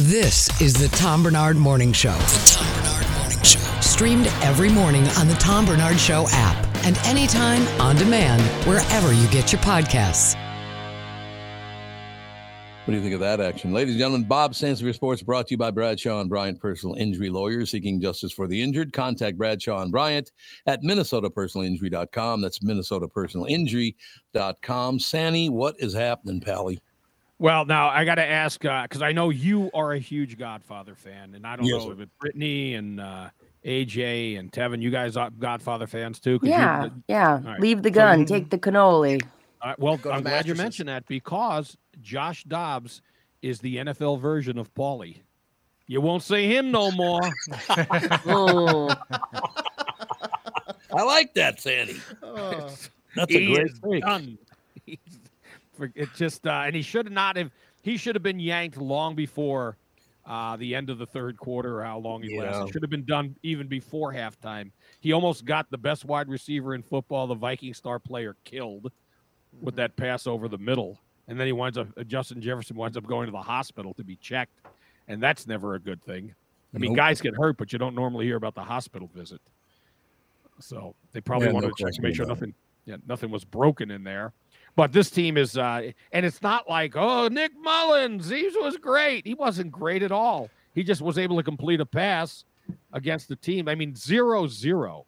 This is the Tom Barnard Morning Show. The Tom Barnard Morning Show. Streamed every morning on the Tom Barnard Show app and anytime on demand wherever you get your podcasts. What do you think of that action? Ladies and gentlemen, Bob Sansevere Sports brought to you by Bradshaw and Bryant Personal Injury Lawyers seeking justice for the injured. Contact Bradshaw and Bryant at minnesotapersonalinjury.com. That's minnesotapersonalinjury.com. Sanny, what is happening, Pally? Well, now I got to ask because uh, I know you are a huge Godfather fan, and I don't Yes, know sir. if Brittany and uh, AJ and Tevin, you guys are Godfather fans too. 'Cause you- Yeah, yeah. right. Leave the gun, you- take the cannoli. Uh, well, Go I'm glad you mentioned that because Josh Dobbs is the NFL version of Paulie. You won't see him no more. I like that, Sandy. That's a great thing. done. It just uh, and he should not have. He should have been yanked long before uh, the end of the third quarter, or how long he Yeah. lasted. Should have been done even before halftime. He almost got the best wide receiver in football, the Viking star player, killed with that pass over the middle, and then he winds up. uh, Justin Jefferson winds up going to the hospital to be checked, and that's never a good thing. I mean, Nope. guys get hurt, but you don't normally hear about the hospital visit. So they probably Yeah, wanted no to check to make sure nothing, yeah, nothing was broken in there. But this team is, uh, and it's not like, oh, Nick Mullens, he was great. He wasn't great at all. He just was able to complete a pass against the team. I mean, zero zero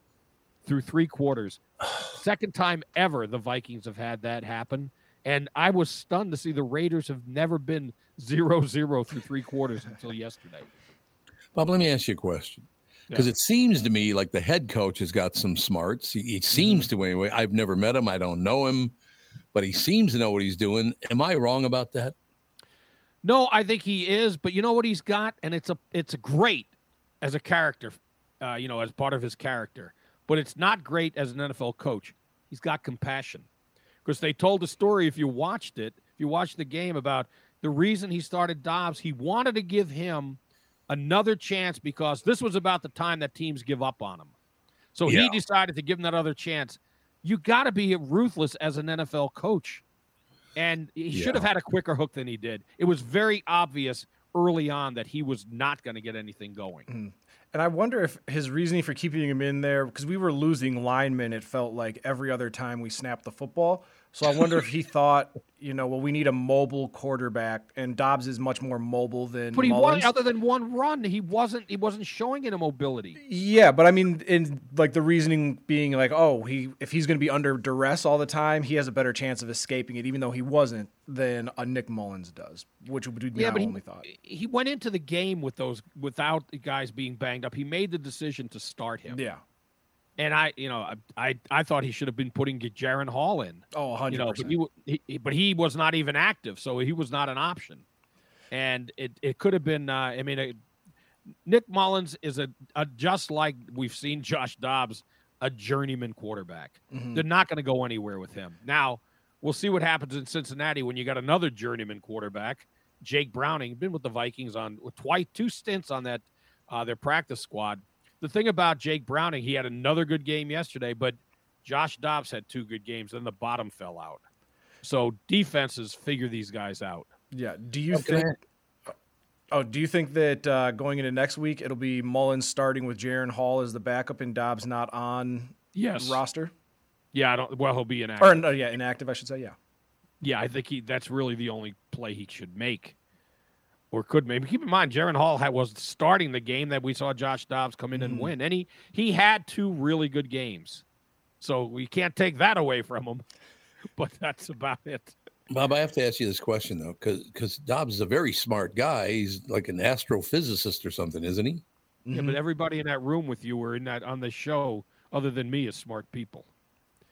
through three quarters. Second time ever the Vikings have had that happen. And I was stunned to see the Raiders have never been zero zero through three quarters until yesterday. Bob, let me ask you a question. Because it seems to me like the head coach has got some smarts. He, he seems Mm-hmm. to anyway. I've never met him. I don't know him, but he seems to know what he's doing. Am I wrong about that? No, I think he is, but you know what he's got, and it's a it's great as a character, uh, you know, as part of his character. But it's not great as an NFL coach. He's got compassion because they told the story. If you watched it, if you watched the game about the reason he started Dobbs, he wanted to give him another chance because this was about the time that teams give up on him. So Yeah. he decided to give him that other chance. You got to be ruthless as an NFL coach. And he should have had a quicker hook than he did. It was very obvious early on that he was not going to get anything going. Mm-hmm. And I wonder if his reasoning for keeping him in there, because we were losing linemen, it felt like every other time we snapped the football. So I wonder if he thought, you know, well, we need a mobile quarterback, and Dobbs is much more mobile than But he was other than one run, he wasn't he wasn't showing any mobility. Yeah, but I mean, in like the reasoning being like, oh, he if he's going to be under duress all the time, he has a better chance of escaping it, even though he wasn't, than a Nick Mullens does, which would be Yeah, my only he, thought. he went into the game with those without the guys being banged up. He made the decision to start him. Yeah. And I, you know, I I, I thought he should have been putting Jaren Hall in. Oh, 100%. You know, but he, he but he was not even active, so he was not an option. And it, it could have been. Uh, I mean, uh, Nick Mullens is a, a just like we've seen Josh Dobbs, a journeyman quarterback. Mhm. They're not going to go anywhere with him. Now we'll see what happens in Cincinnati when you got another journeyman quarterback, Jake Browning, been with the Vikings on twice two stints on that uh, their practice squad. The thing about Jake Browning, he had another good game yesterday, but Josh Dobbs had two good games, then the bottom fell out. So defenses figure these guys out. Yeah. Do you Okay. think? Oh, do you think that uh, going into next week it'll be Mullens starting with Jaren Hall as the backup and Dobbs not on Yes. roster? Yeah, I don't. Well, he'll be inactive. Or no, yeah, inactive, I should say. Yeah. Yeah, I think he. That's really the only play he should make, or could maybe Keep in mind, Jaren Hall had, was starting the game that we saw Josh Dobbs come in and Mhm. win, and he he had two really good games, so we can't take that away from him. But that's about it. Bob, I have to ask you this question though, because Dobbs is a very smart guy. He's like an astrophysicist or something, isn't he? Yeah, but everybody in that room with you or in that on the show, other than me, is smart people.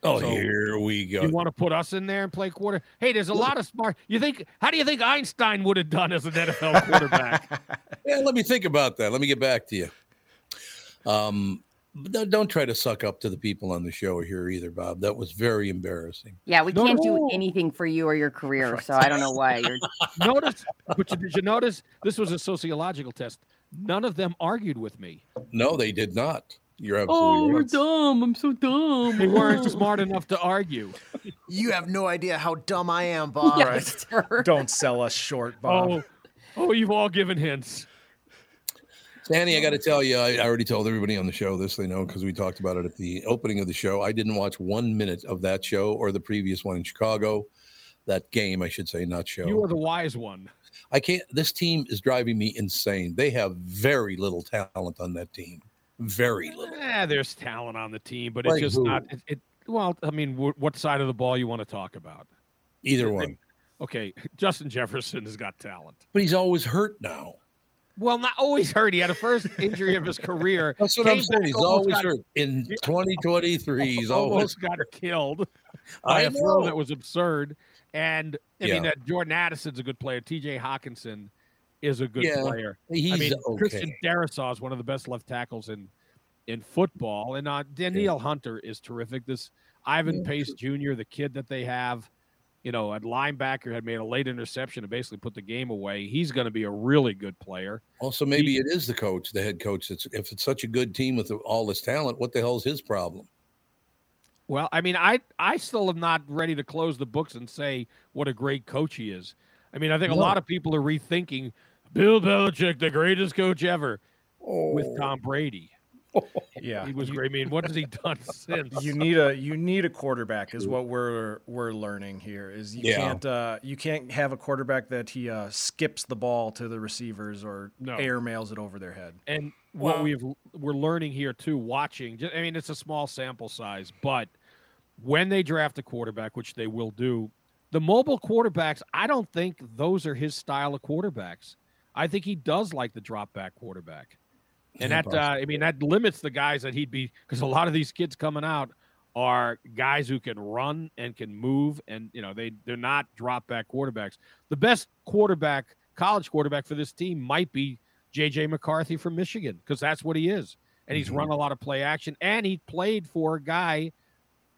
Oh, So, here we go. You want to put us in there and play quarter? Hey, there's a lot of smart. You think? How do you think Einstein would have done as an NFL quarterback? Yeah, let me think about that. Let me get back to you. Um, don't- don't try to suck up to the people on the show here either, Bob. That was very embarrassing. Yeah, we No, can't no. do anything for you or your career, so I don't know why you're. notice, but you, did you notice this was a sociological test? None of them argued with me. No, they did not. You're absolutely. Oh, absolutely right. dumb. I'm so dumb. They weren't smart enough to argue. You have no idea how dumb I am, Bob. Yeah, sir. Don't sell us short, Bob. Oh, oh, you've all given hints. Sandy, I got to tell you, I, I already told everybody on the show this. They know because we talked about it at the opening of the show. I didn't watch one minute of that show or the previous one in Chicago. That game, I should say, not show. You are the wise one. I can't. This team is driving me insane. They have very little talent on that team. Very little. Eh, there's talent on the team, but Like it's just who? not. It, it well, I mean, wh- what side of the ball you want to talk about? Either one. Okay, Justin Jefferson has got talent. But he's always hurt now. Well, not always hurt. He had a first injury of his career. That's what Came I'm saying. He's always got- hurt. In 2023, he's always. almost got killed by I a throw know. that was absurd. And I mean, Yeah. that Jordan Addison's a good player. T.J. Hockenson is a good Yeah, player. He's I mean, okay. Christian Darrisaw is one of the best left tackles in in football, and uh, Danielle Hunter is terrific. This Ivan Pace Jr., the kid that they have, you know, at linebacker had made a late interception and basically put the game away. He's going to be a really good player. Also, maybe it is the coach, the head coach. That's if it's such a good team with all this talent, what the hell's his problem? Well, I mean, I I still am not ready to close the books and say what a great coach he is. I mean, I think a lot of people are rethinking Bill Belichick, the greatest coach ever, with Oh. Tom Brady. yeah. He was you, great. I mean, what has he done since? you need a you need a quarterback is what we're we're learning here is you Yeah. can't uh, you can't have a quarterback that he uh, skips the ball to the receivers or No. air mails it over their head. And what Well- we've we're learning here too, watching. I mean, it's a small sample size, but when they draft a quarterback, which they will do, the mobile quarterbacks, I don't think those are his style of quarterbacks. I think he does like the drop back quarterback, and that uh, I mean that limits the guys that he'd be because a lot of these kids coming out are guys who can run and can move, and you know they they're not drop back quarterbacks. The best quarterback, college quarterback for this team might be JJ McCarthy from Michigan because that's what he is. And he's Mhm. run a lot of play action and he played for a guy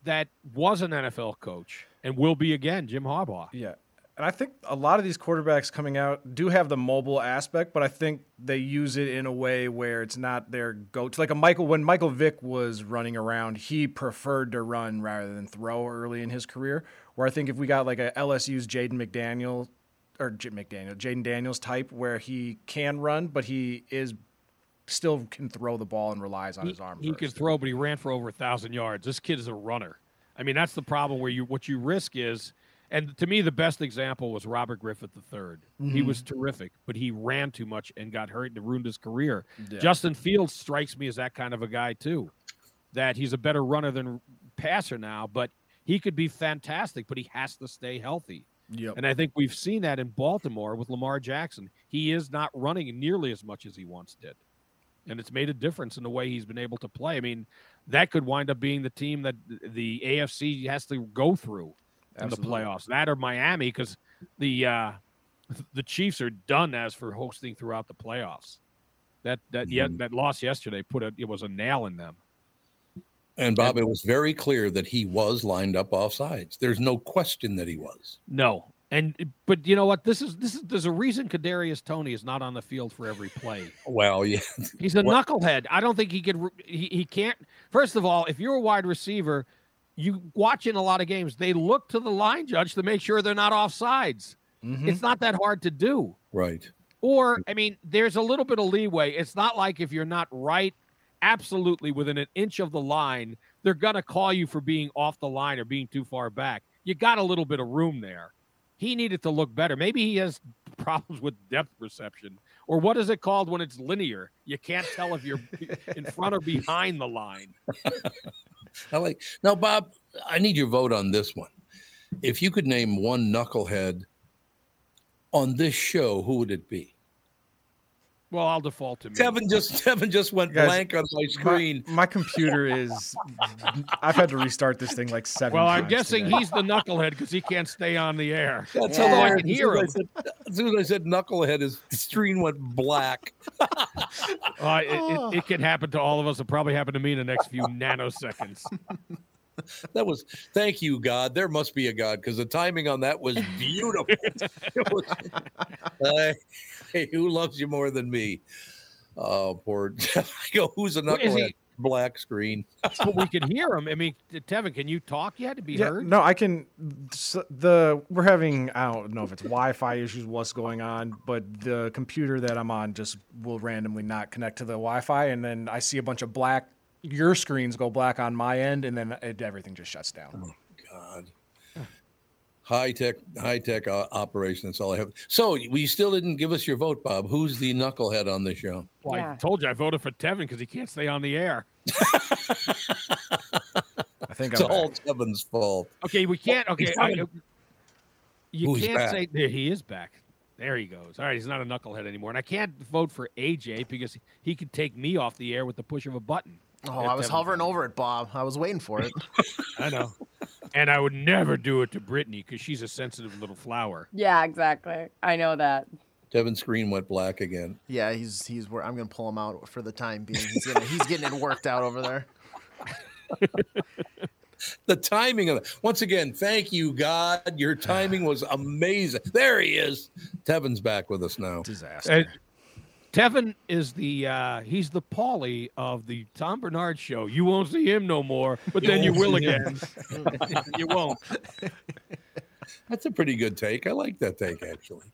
that was an NFL coach and will be again, Jim Harbaugh. Yeah. And I think a lot of these quarterbacks coming out do have the mobile aspect, but I think they use it in a way where it's not their go to. Like a Michael, when Michael Vick was running around, he preferred to run rather than throw early in his career. Where I think if we got like a LSU's Jaden McDaniel or J- McDaniel, Jayden Daniels type, where he can run, but he is still can throw the ball and relies on He, his arm. he first. throw, but he ran for over a thousand yards. This kid is a runner. I mean, that's the problem where you what you risk is, and to me, the best example was Robert Griffith III. He was mm-hmm. terrific, but he ran too much and got hurt and ruined his career. Yeah. Justin Fields strikes me as that kind of a guy too. That he's a better runner than passer now, but he could be fantastic, but he has to stay healthy. Yep. And I think we've seen that in Baltimore with Lamar Jackson. He is not running nearly as much as he once did. And it's made a difference in the way he's been able to play. I mean, that could wind up being the team that the AFC has to go through in the playoffs. That or Miami, because the uh, the Chiefs are done as for hosting throughout the playoffs. That that yet that loss yesterday put a, it was a nail in them. And Bob, it was very clear that he was lined up off sides. There's no question that he was. No. And but you know what? This is this is there's a reason Kadarius Toney is not on the field for every play. Well, yeah, He's a What- knucklehead. I don't think he could. He, he can't. First of all, if you're a wide receiver, you watch in a lot of games. They look to the line judge to make sure they're not offsides. Mhm. It's not that hard to do. right. Or I mean, there's a little bit of leeway. It's not like if you're not right, absolutely within an inch of the line, they're gonna call you for being off the line or being too far back. You got a little bit of room there. He needed to look better. Maybe he has problems with depth perception. Or what is it called when it's linear? You can't tell if you're in front or behind the line. I like now, Bob. I need your vote on this one. If you could name one knucklehead on this show, who would it be? Well, I'll default to me. Tevin just Tevin just went Guys, blank on my screen. My, my computer is. I've had to restart this thing like seven. Well, I'm guessing today. he's the knucklehead because he can't stay on the air. That's Yeah. I can hear as, him. soon as, I said, as soon as I said knucklehead, his screen went black. Uh, it, it, it can happen to all of us. It'll probably happen to me in the next few nanoseconds. That was thank you, God. There must be a God because the timing on that was beautiful. Was- uh, hey, who loves you more than me? Oh, poor. Go, who's a Who is he? knucklehead? Black screen. but we can hear him. I mean, Tevin, can you talk yet to be Yeah, heard? no, I can. The we're having I don't know if it's Wi-Fi issues, what's going on, but the computer that I'm on just will randomly not connect to the Wi-Fi, and then I see a bunch of black. Your screens go black on my end, and then it, everything just shuts down. Oh God. High tech, high tech uh, operation. That's all I have. So we still didn't give us your vote, Bob. Who's the knucklehead on the show? Well, I told you I voted for Tevin because he can't stay on the air. I think It's I'm all back. Tevin's fault. Okay, we can't. Okay, I, you Who's can't back? say there he is back. There he goes. All right, he's not a knucklehead anymore, and I can't vote for AJ because he could take me off the air with the push of a button. Oh, I was hovering over it, Bob. I was waiting for it. I know. and I would never do it to Brittany because she's a sensitive little flower. Yeah, exactly. I know that. Tevin's screen went black again. yeah, he's he's. wor- I'm gonna pull him out for the time being. He's gonna, he's getting it worked out over there. The timing of it. Once again, thank you, God. Your timing was amazing. There he is. Tevin's back with us now. Disaster. And Tevin is the uh he's the Paulie of the Tom Barnard show. You won't see him no more, but then you will again. you won't. That's a pretty good take. I like that take actually.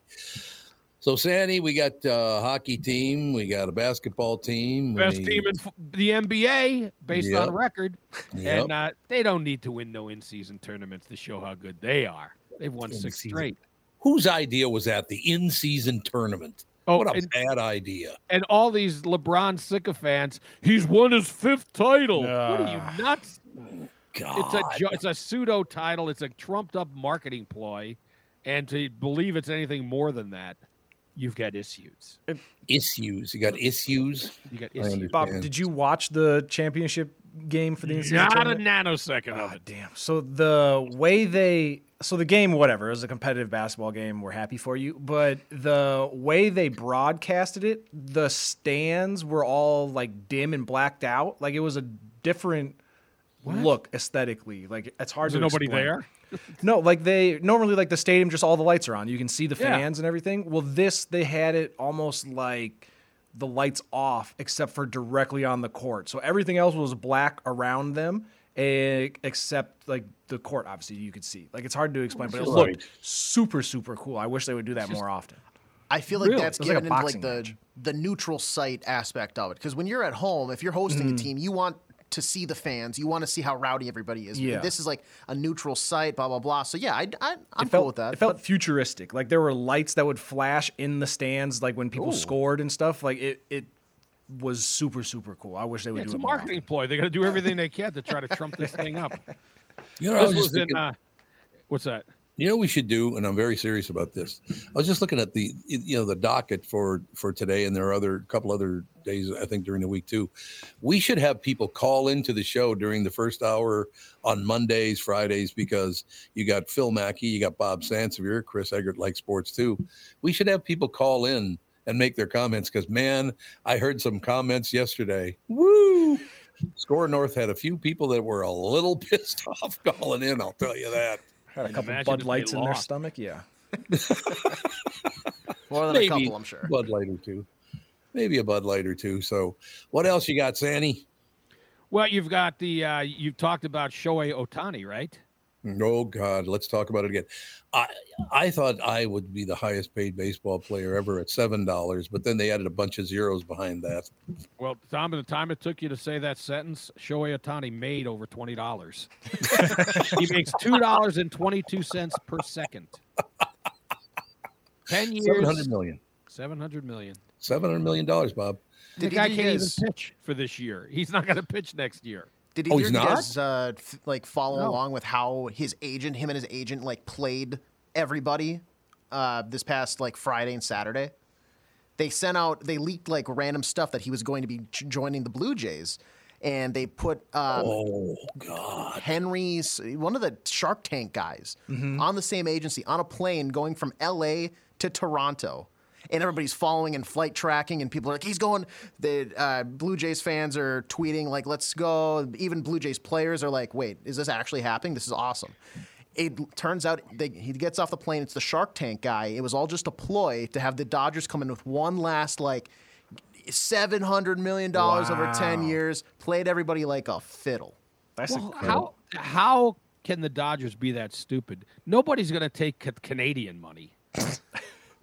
So, Sandy, we got a hockey team, we got a basketball team, Best we- team in the NBA based Yep. on record. Yep. And uh, they don't need to win no in-season tournaments to show how good they are. They've won six In-season. straight. Whose idea was that? The in-season tournament. Oh, what a and, bad idea. and all these LeBron sycophants, he's won his fifth title. what are you nuts? God. It's a it's a pseudo title. It's a trumped up marketing ploy, and to believe it's anything more than that, you've got issues. issues. You got issues. You got issues. Bob, did you watch the championship game for the in-season Not a tournament? nanosecond of Ah, it. damn. So the way they so the game, whatever, it was a competitive basketball game. We're happy for you, but the way they broadcasted it, the stands were all like dim and blacked out. Like it was a different look aesthetically. Like it's hard Is to nobody explain. there? No, like they normally like the stadium, just all the lights are on. You can see the Yeah. fans and everything. Well, this they had it almost like the lights off, except for directly on the court. So everything else was black around them, except like the court. Obviously, you could see. Like it's hard to explain, but it Right. looked super super cool. I wish they would do that more often. I feel like Really? that's It was like into like the match. the neutral site aspect of it. Because when you're at home, if you're hosting a hmm. team, you want to see the fans. You want to see how rowdy everybody is. Yeah. This is like a neutral site, blah blah blah. So yeah, I, I I'm felt, cool with that. It felt but- futuristic. Like there were lights that would flash in the stands, like when people scored and stuff. Like it, it was super super cool. I wish they would Yeah, do it's it a more marketing ploy. They got to do everything they can to try to trump this thing up. You know, I This was was just in. Uh, what's that? You know, what we should do, and I'm very serious about this. I was just looking at the, you know, the docket for for today, and there are other couple other days, I think, during the week too. We should have people call into the show during the first hour on Mondays, Fridays, because you got Phil Mackey, you got Bob Sansevere, Chris Egert likes sports too. We should have people call in and make their comments because, man, I heard some comments yesterday. Woo! SKOR North had a few people that were a little pissed off calling in. I'll tell you that. Had a couple Imagine Bud Lights in their stomach. Yeah. more than Maybe a couple, I'm sure. Bud Light or two. Maybe a Bud Light or two. So, what else you got, Sandy? Well, you've got the. Uh, you've talked about Shohei Ohtani, right? Oh God, let's talk about it again. I I thought I would be the highest paid baseball player ever at seven dollars, but then they added a bunch of zeros behind that. Well, Tom, by the time it took you to say that sentence, Shohei Ohtani made over twenty dollars. he makes two dollars and twenty-two cents per second. Ten years, Seven hundred million. seven hundred million. Seven hundred million dollars, Bob. The Did guy can't even pitch for this year. He's not going to pitch next year. Did Oh, either he's of you not? guys uh, f- like follow No. along with how his agent, him and his agent, like played everybody uh, this past like Friday and Saturday? they sent out, they leaked like random stuff that he was going to be j- joining the Blue Jays. And they put um, Oh God. Henry's one of the Shark Tank guys on the same agency on a plane going from LA to Toronto. And everybody's following and flight tracking, and people are like, he's going. The uh, Blue Jays fans are tweeting, like, let's go. Even Blue Jays players are like, wait, is this actually happening? This is awesome. It turns out they, he gets off the plane. It's the Shark Tank guy. It was all just a ploy to have the Dodgers come in with one last, like, $700 million over 10 years, played everybody like a fiddle. That's Well, incredible. how how can the Dodgers be that stupid? Nobody's going to take Canadian money.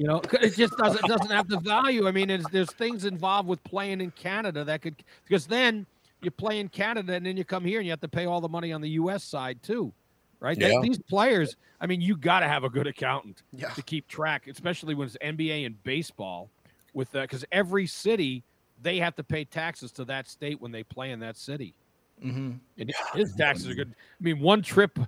you know, it just doesn't doesn't have the value. I mean, there's, there's things involved with playing in Canada that could because then you play in Canada and then you come here and you have to pay all the money on the U.S. side too, right? They- Yeah. these players, I mean, you got to have a good accountant Yeah. to keep track, especially when it's NBA and baseball, with that because every city they have to pay taxes to that state when they play in that city. Mm-hmm. And his taxes are good. I mean, one trip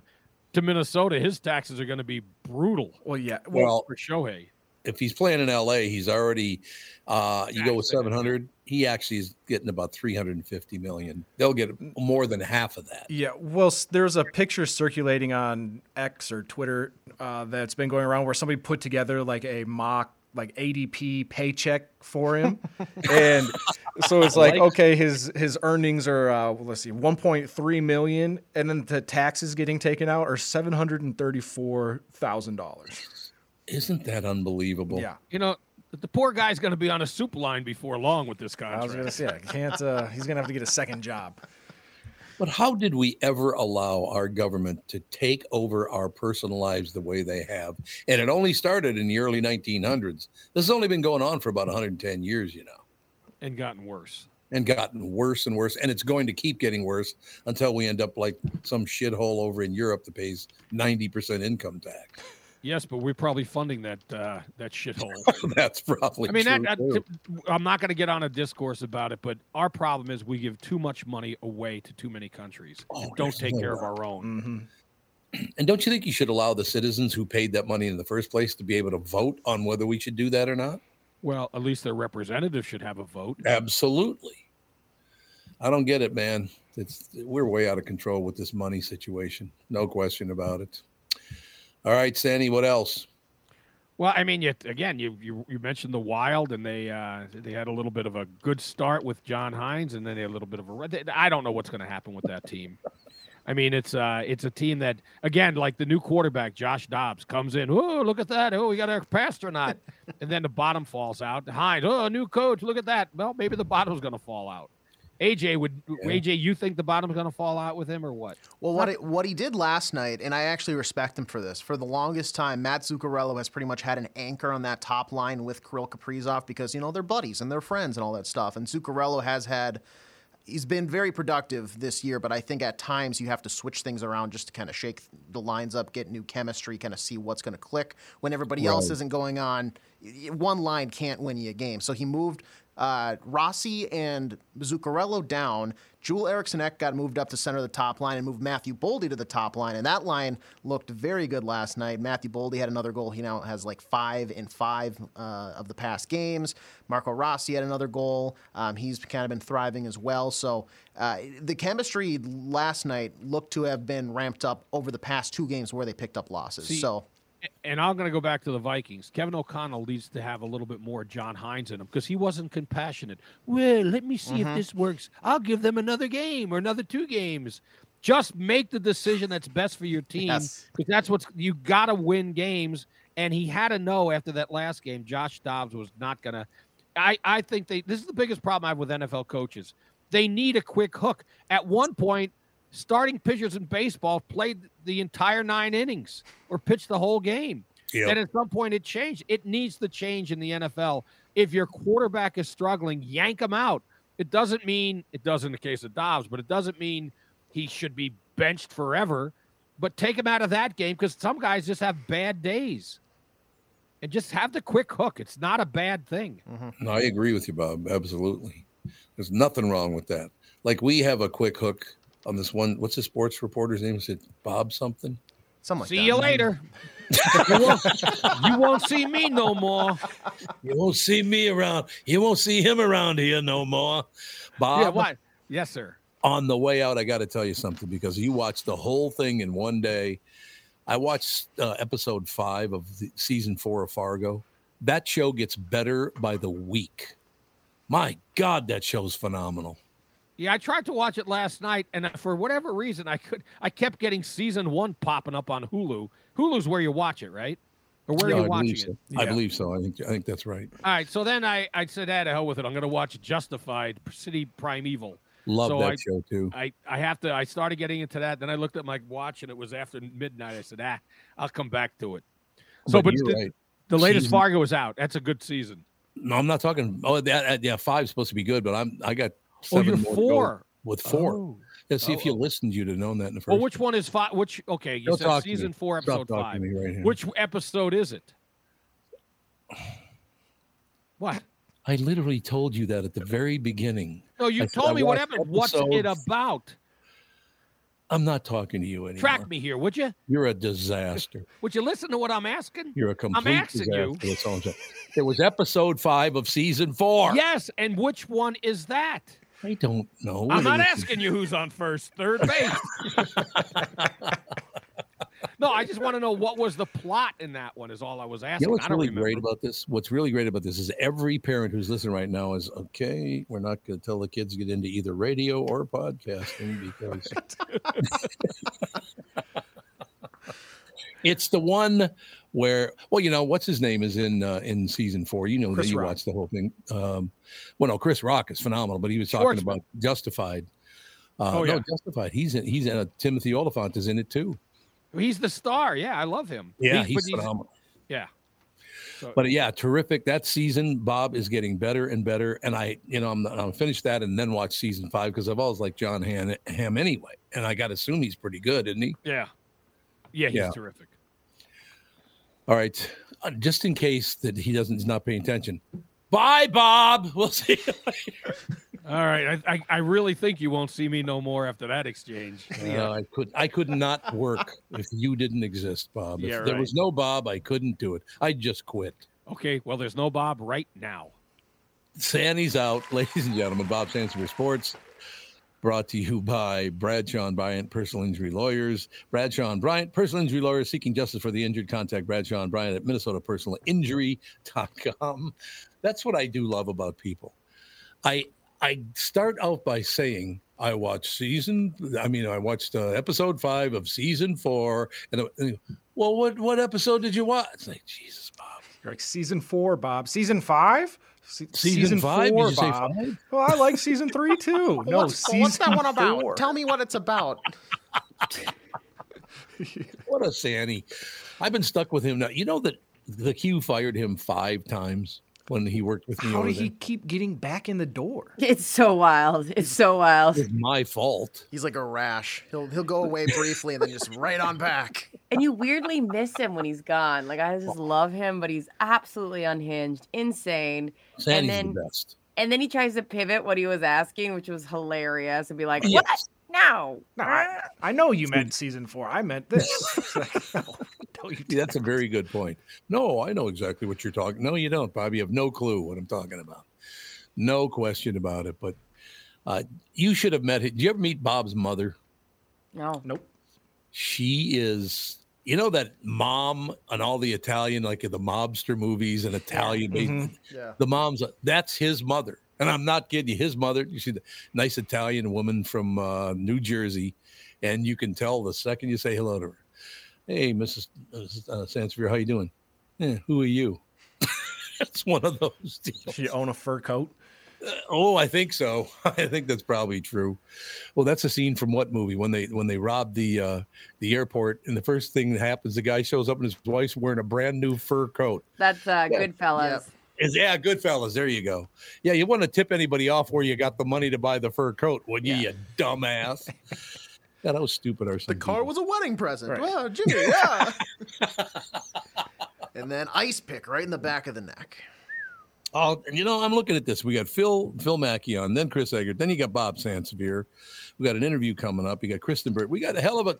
to Minnesota, his taxes are going to be brutal Well, yeah. Well, Well, for Shohei. If he's playing in LA, he's already uh you go with 700, he actually is getting about 350 million. They'll get more than half of that. Yeah, well, there's a picture circulating on X or Twitter uh, that's been going around where somebody put together like a mock like ADP paycheck for him, and so it's like okay, his his earnings are uh, well, let's see, 1.3 million, and then the taxes getting taken out are seven hundred and thirty four thousand dollars. Isn't that unbelievable? Yeah, You know, the- the poor guy's going to be on a soup line before long with this contract. I contract. was gonna say, I can't. Uh, he's gonna have to get a second job. But how did we ever allow our government to take over our personal lives the way they have? And it only started in the early 1900s. This has only been going on for about 110 years, you know, and gotten worse. and gotten worse and worse. And it's going to keep getting worse until we end up like some shithole over in Europe that pays 90% income tax. Yes, but we're probably funding that uh, that shithole. That's probably I mean, that, that. I'm not going to get on a discourse about it, but our problem is we give too much money away to too many countries. Oh, and don't take care of our own. hmm And don't you think you should allow the citizens who paid that money in the first place to be able to vote on whether we should do that or not? Well, at least their representatives should have a vote. Absolutely. I don't get it, man. It's we're way out of control with this money situation. No question about it. All right, Sandy, what else? Well, I mean, you, again, you, you you mentioned the Wild, and they uh, they had a little bit of a good start with John Hynes, and then they had a little bit of a. I don't know what's going to happen with that team. I mean, it's uh, it's a team that again, like the new quarterback Josh Dobbs comes in. Oh, look at that! Oh, we got our astronaut, and then the bottom falls out. Hynes, oh, new coach, look at that. Well, maybe the bottom's going to fall out. AJ would AJ, you think the bottom's going to fall out with him or what? Well, what it, what he did last night, and I actually respect him for this. For the longest time, Matt Zuccarello has pretty much had an anchor on that top line with Kirill Kaprizov because you know they're buddies and they're friends and all that stuff. And Zuccarello has had. He's been very productive this year, but I think at times you have to switch things around just to kind of shake the lines up, get new chemistry, kind of see what's going to click when everybody else isn't going on. One line can't win you a game. So he moved uh, Rossi and Zuccarello down. Joel Eriksson Ek got moved up to center of the top line and moved Matthew Boldy to the top line. And that line looked very good last night. Matthew Boldy had another goal. He now has like five in five uh, of the past games. Marco Rossi had another goal. Um, he's kind of been thriving as well. So uh, the chemistry last night looked to have been ramped up over the past two games where they picked up losses. See, so and I'm going to go back to the Vikings. Kevin O'Connell needs to have a little bit more John Hynes in him because he wasn't compassionate. Well, let me see if mm-hmm. this works. I'll give them another game or another two games. Just make the decision that's best for your team Yes. because that's what's you got to win games. And he had to know after that last game, Josh Dobbs was not going to. I I think they. This is the biggest problem I have with NFL coaches. They need a quick hook. At one point, starting pitchers in baseball played the entire nine innings or pitched the whole game. Yep. And at some point, it changed. It needs to change in the NFL. If your quarterback is struggling, yank him out. It doesn't mean it does in the case of Dobbs, but it doesn't mean he should be benched forever. But take him out of that game because some guys just have bad days. And just have the quick hook. It's not a bad thing. Mm-hmm. No, I agree with you, Bob. Absolutely. There's nothing wrong with that. Like we have a quick hook on this one. What's the sports reporter's name? Is it Bob something? Something like See that. you later. you, won't, you won't see me no more. You won't see me around. You won't see him around here no more. Bob, Yeah, what? Yes, sir. on the way out, I got to tell you something because you watched the whole thing in one day. I watched uh, episode five of the season four of Fargo. That show gets better by the week. My God, that show's phenomenal. Yeah, I tried to watch it last night, and for whatever reason, I could. I kept getting season one popping up on Hulu. Hulu's where you watch it, right? Or where Yeah, are you I watching believe it? so. I believe so. I think I think that's right. All right, so then I, I said, "Ah, to hell with it. I'm going to watch Justified, City Primeval." Love So that I- show too. I, I have to. I started getting into that. Then I looked at my watch, and it was after midnight. I said, "Ah, I'll come back to it." So, but, you're the, right. the latest Season- Fargo is out. That's a good season. No, I'm not talking. Oh, that, that- yeah, five's supposed to be good, but I'm I got. Oh, seven you're more to go four. with four. Oh. Yeah, see Oh, if you oh. listened, you'd have known that in the first. Well, which one is five? Which okay? You Don't said talk to me. season four, episode talking five. to me right here. Which episode is it? What? I literally told you that at the very beginning. No, you I told me what watched happened. What's it about? I'm not talking to you anymore. Track me here, would you? You're a disaster. Would you listen to what I'm asking? You're a complete asking disaster. you. I'm saying. It was episode five of season four. Yes, and which one is that? I don't know. I'm not It asking you who's on first, third base. no, I just want to know what was the plot in that one. Is all I was You asking. know what's I don't really remember. great about this? What's really great about this is every parent who's listening right now is okay. We're not going to tell the kids to get into either radio or podcasting because it's the one where, well, you know, what's his name is in uh, in season four. You know Chris that you Rock. watched the whole thing. Um, well, no, Chris Rock is phenomenal, but he was talking Schwartzman. about Justified. Uh, Oh, yeah. No, Justified. He's in. He's in. Uh, Timothy Olyphant is in it too. He's the star. Yeah, I love him. Yeah, He- but he's phenomenal. Yeah. So, But yeah, terrific. That season, Bob is getting better and better. And I, you know, I'm I'll finish that and then watch season five because I've always liked John Han, Ham anyway. And I got to assume he's pretty good, isn't he? yeah, yeah, he's Yeah. terrific. All right, uh, just in case that he doesn't, he's not paying attention. Bye, Bob. We'll see. You later. All right, I, I, I really think you won't see me no more after that exchange. Uh, I could, I could not work if you didn't exist, Bob. If Yeah, there right. was no Bob, I couldn't do it. I just quit. Okay, well, there's no Bob right now. Sandy's out, ladies and gentlemen. Bob Sansevere Sports, brought to you by Bradshaw and Bryant Personal Injury Lawyers. Bradshaw and Bryant Personal Injury Lawyers seeking justice for the injured. Contact Bradshaw and Bryant at MinnesotaPersonalInjury.com. That's what I do love about people. I I start out by saying I watched season. I mean, I watched uh, episode five of season four, and, and well, what what episode did you watch? It's like Jesus, Bob. You're like season four, Bob. Season five? Se- Season, five? four, did you say Bob. five? Well, I like season three too. No, what's, season what's that one about? four. Tell me what it's about. What a Sanny. I've been stuck with him now. You know that the Q fired him five times when he worked with me. How over did he there. keep getting back in the door? It's so wild. It's so wild. It's my fault. He's like a rash. He'll he'll go away briefly and then just right on back. And you weirdly miss him when he's gone. Like I just love him, but he's absolutely unhinged, insane. Sandy's then- the best. And then he tries to pivot what he was asking, which was hilarious, and be like, "What? Yes. No, No, I, I know you meant season four. I meant this. Like, no, no, you See, that's a very good point. No, I know exactly what you're talking. No, you don't, Bob. You have no clue what I'm talking about. No question about it. But uh, you should have met. Did you ever meet Bob's mother? no." Nope. She is. You know that mom and all the Italian, like the mobster movies and Italian. Mhm. Yeah. the mom's that's his mother and i'm not kidding you his mother you see the nice italian woman from uh, new jersey and you can tell the second you say hello to her hey mrs Mrs. uh, sansevere how you doing "Eh, who are you it's one of those deals. She own a fur coat. oh i think so i think that's probably true well that's a scene from what movie when they when they rob the uh the airport and the first thing that happens the guy shows up and his wife's wearing a brand new fur coat That's uh, Yeah. Goodfellas. Is yeah, good fellas. There you go. Yeah, you want to tip anybody off where you got the money to buy the fur coat, wouldn't you, you dumbass? yeah, that was stupid. Or The car was a wedding present. Right. Wow, Jimmy, yeah. and then ice pick right in the back of the neck. Oh, and you know, I'm looking at this. We got Phil Phil Mackey on, then Chris Egert, then you got Bob Sansevere. We got an interview coming up. You got Kristyn Burtt. We got a hell of a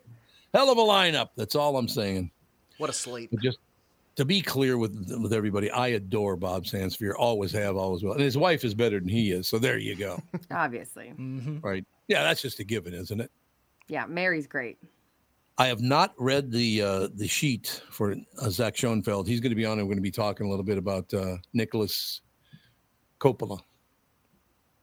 Hell of a lineup. That's all I'm saying. What a slate. Just to be clear with with everybody, I adore Bob Sandspear. Always have, always will. And his wife is better than he is. So there you go. Obviously. right. Yeah, that's just a given, isn't it? Yeah, Mary's great. I have not read the uh, the sheet for uh, Zach Schonfeld. He's going to be on. and We're going to be talking a little bit about uh, Nicolas Coppola,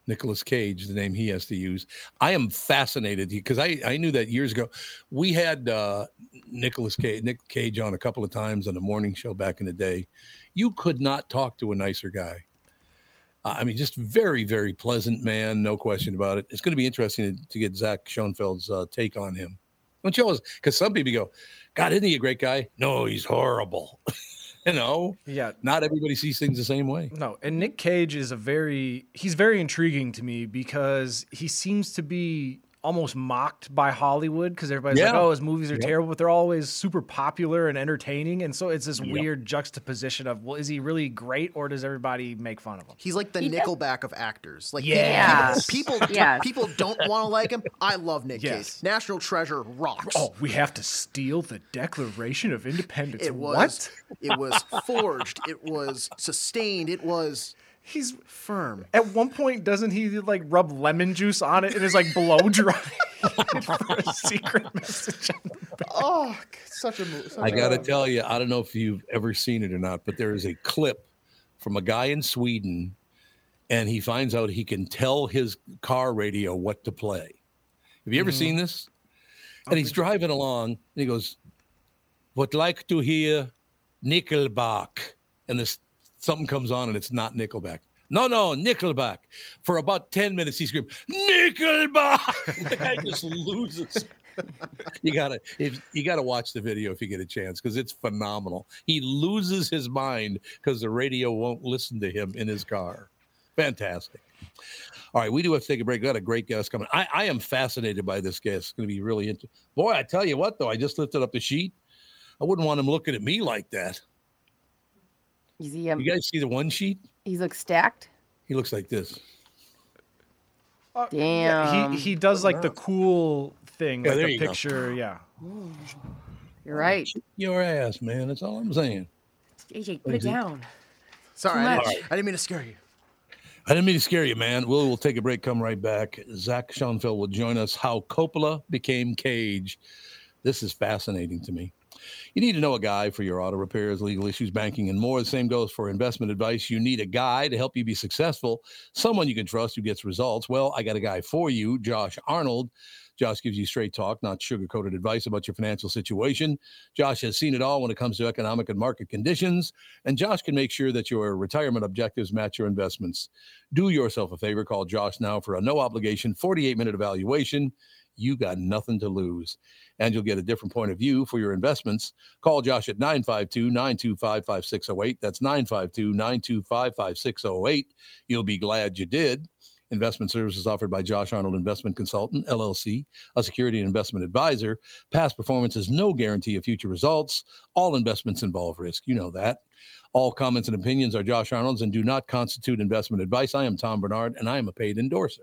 Nicolas Cage, the name he has to use. I am fascinated because I I knew that years ago. We had uh, Nicolas Cage, Nick Cage on a couple of times on the morning show back in the day. You could not talk to a nicer guy. I mean, just very, very pleasant man, no question about it. It's going to be interesting to, to get Zach Schonfeld's uh, take on him. Don't you always? Because some people go, God, isn't he a great guy? No, he's horrible. you know, Yeah. not everybody sees things the same way. No, and Nick Cage is a very he's very intriguing to me because he seems to be almost mocked by Hollywood because everybody's like, "Oh, his movies are Yep. terrible," but they're always super popular and entertaining, and so it's this Yep. weird juxtaposition of, well, is he really great or does everybody make fun of him? He's like the He does- Nickelback of actors. Like Yeah. people, people, Yes. people don't want to like him. I love Nick Yes. Cage. National Treasure rocks. Oh, we have to steal the Declaration of Independence. it was. what? It was forged. It was sustained. It was He's firm. at one point doesn't he like rub lemon juice on it and is like blow dry for a secret message? on the back? Oh, such a movie. I got to tell you, I don't know if you've ever seen it or not, but there is a clip from a guy in Sweden, and he finds out he can tell his car radio what to play. Have you ever mm-hmm. seen this? And he's driving along, and he goes, "Would like to hear Nickelback," and this something comes on, and it's not Nickelback. No, no, Nickelback. For about ten minutes, he screamed, "Nickelback!" guy just loses. You gotta if, you gotta watch the video if you get a chance because it's phenomenal. He loses his mind because the radio won't listen to him in his car. Fantastic. All right we do have to take a break. We got a great guest coming. I, I am fascinated by this guest. It's going to be really into boy i tell you what though i just lifted up the sheet. I wouldn't want him looking at me like that Is he, um, you guys see the one sheet he's like stacked. he looks like this Uh, Damn. he he does like the cool thing, Yeah, like there the you go. picture. Yeah. You're right. your ass man that's all i'm saying AJ, put it down. Sorry, I didn't, I didn't mean to scare you. I didn't mean to scare you, man. We'll, we'll take a break, come right back. Zach Schonfeld will join us. How Coppola became Cage. This is fascinating to me. You need to know a guy for your auto repairs, legal issues, banking, and more. The same goes for investment advice. You need a guy to help you be successful, someone you can trust who gets results. Well, I got a guy for you, Josh Arnold. Josh gives you straight talk, not sugar coated advice about your financial situation. Josh has seen it all when it comes to economic and market conditions, and Josh can make sure that your retirement objectives match your investments. Do yourself a favor, call Josh now for a no obligation 48 minute evaluation. You got nothing to lose, and you'll get a different point of view for your investments. Call Josh at 952 925 5608. That's 952 925 5608. You'll be glad you did. Investment services offered by Josh Arnold Investment Consultant, LLC, a security and investment advisor. Past performance is no guarantee of future results. All investments involve risk. You know that. All comments and opinions are Josh Arnold's and do not constitute investment advice. I am Tom Barnard, and I am a paid endorser.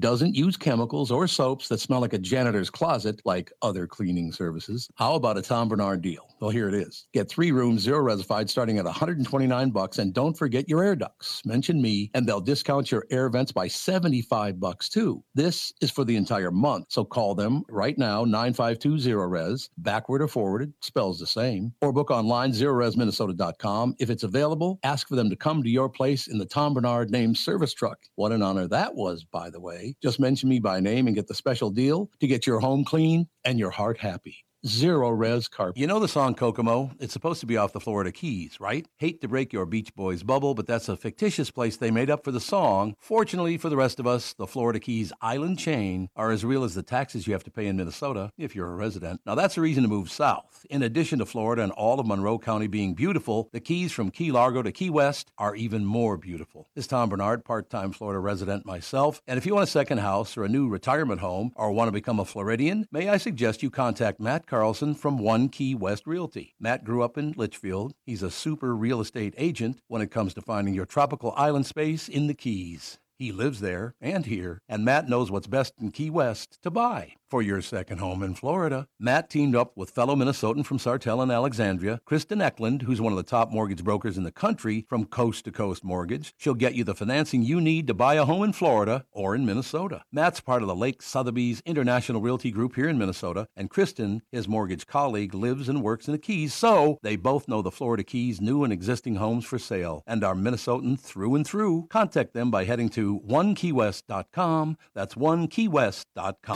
doesn't use chemicals or soaps that smell like a janitor's closet like other cleaning services. How about a Tom Barnard deal? Well, here it is. Get three rooms, zero resified, starting at 129 bucks, and don't forget your air ducts. Mention me, and they'll discount your air vents by 75 bucks too. This is for the entire month, so call them right now, 9520 res, backward or forwarded, spells the same, or book online, zerorezminnesota.com. If it's available, ask for them to come to your place in the Tom Barnard named service truck. What an honor that was, by the way. Just mention me by name and get the special deal to get your home clean and your heart happy. Zero res carpet. You know the song Kokomo? It's supposed to be off the Florida Keys, right? Hate to break your Beach Boys bubble, but that's a fictitious place they made up for the song. Fortunately for the rest of us, the Florida Keys island chain are as real as the taxes you have to pay in Minnesota if you're a resident. Now that's a reason to move south. In addition to Florida and all of Monroe County being beautiful, the Keys from Key Largo to Key West are even more beautiful. This is Tom Barnard, part-time Florida resident myself, and if you want a second house or a new retirement home or want to become a Floridian, may I suggest you contact Matt Carlson from One Key West Realty. Matt grew up in Litchfield. He's a super real estate agent when it comes to finding your tropical island space in the Keys. He lives there and here, and Matt knows what's best in Key West to buy for your second home in Florida. Matt teamed up with fellow Minnesotan from Sartell and Alexandria, Kristen Eklund, who's one of the top mortgage brokers in the country from Coast to Coast Mortgage. She'll get you the financing you need to buy a home in Florida or in Minnesota. Matt's part of the Lake Sotheby's International Realty Group here in Minnesota, and Kristen, his mortgage colleague, lives and works in the Keys, so they both know the Florida Keys new and existing homes for sale and are Minnesotan through and through. Contact them by heading to onekeywest.com. That's onekeywest.com.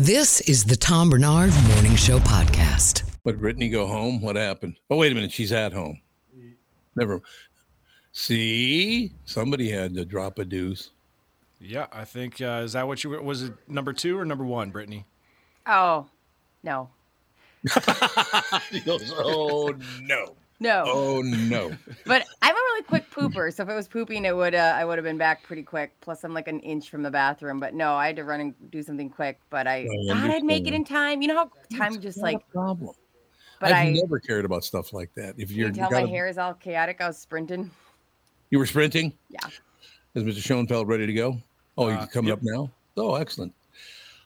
This is the Tom Barnard Morning Show podcast. But Brittany go home? What happened? Oh, wait a minute. She's at home. Never. See, somebody had to drop a deuce. Yeah, I think uh, is that what you were? Was it number two or number one, Brittany? Oh, no. he goes, oh no. No. Oh no. But I'm a really quick pooper, so if it was pooping, it would uh, I would have been back pretty quick. Plus, I'm like an inch from the bathroom. But no, I had to run and do something quick. But I I thought I'd make it in time. You know how time just Not like. a problem. But I've I never cared about stuff like that. If you you're can tell gotta- my hair is all chaotic. I was sprinting. you were sprinting, Yeah. is Mr. Schonfeld ready to go? Oh, Uh, he's coming yep. up now. Oh, excellent.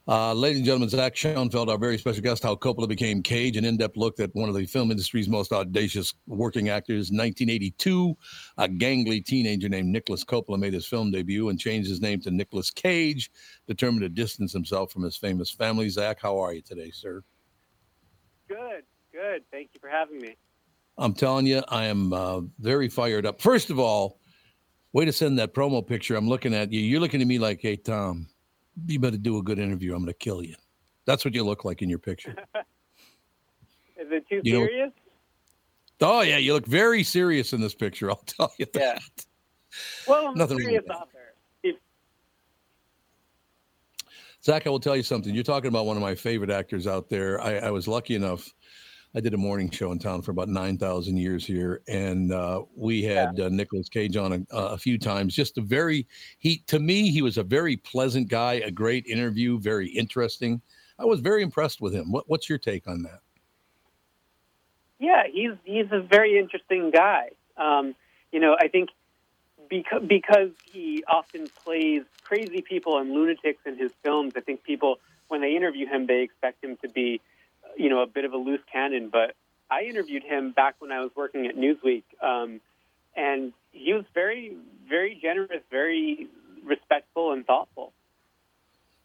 Uh, ladies and gentlemen, Zach Schonfeld, our very special guest, how Coppola became Cage, an in-depth look at one of the film industry's most audacious working actors. 1982, a gangly teenager named Nicolas Coppola made his film debut and changed his name to Nicolas Cage, determined to distance himself from his famous family. Zach, how are you today, sir? Good, good. Thank you for having me. I'm telling you, I am uh, very fired up. First of all, way to send that promo picture. I'm looking at you. You're looking at me like, hey, Tom, you better do a good interview. I'm going to kill you. That's what you look like in your picture. Is it too You know- serious? oh, yeah. You look very serious in this picture. I'll tell you that. Yeah. Well, I'm Nothing a wrong serious with that. author. If, Zach, I will tell you something. You're talking about one of my favorite actors out there. I, I was lucky enough. I did a morning show in town for about 9,000 years here. And uh, we had uh, Nicolas Cage on a, a few times. Just a very, he, to me, he was a very pleasant guy, a great interview, very interesting. I was very impressed with him. What, what's your take on that? yeah, he's he's a very interesting guy. Um, you know, I think because because he often plays crazy people and lunatics in his films. I think people when they interview him, they expect him to be, you know, a bit of a loose cannon. But I interviewed him back when I was working at Newsweek, um, and he was very very generous, very respectful and thoughtful.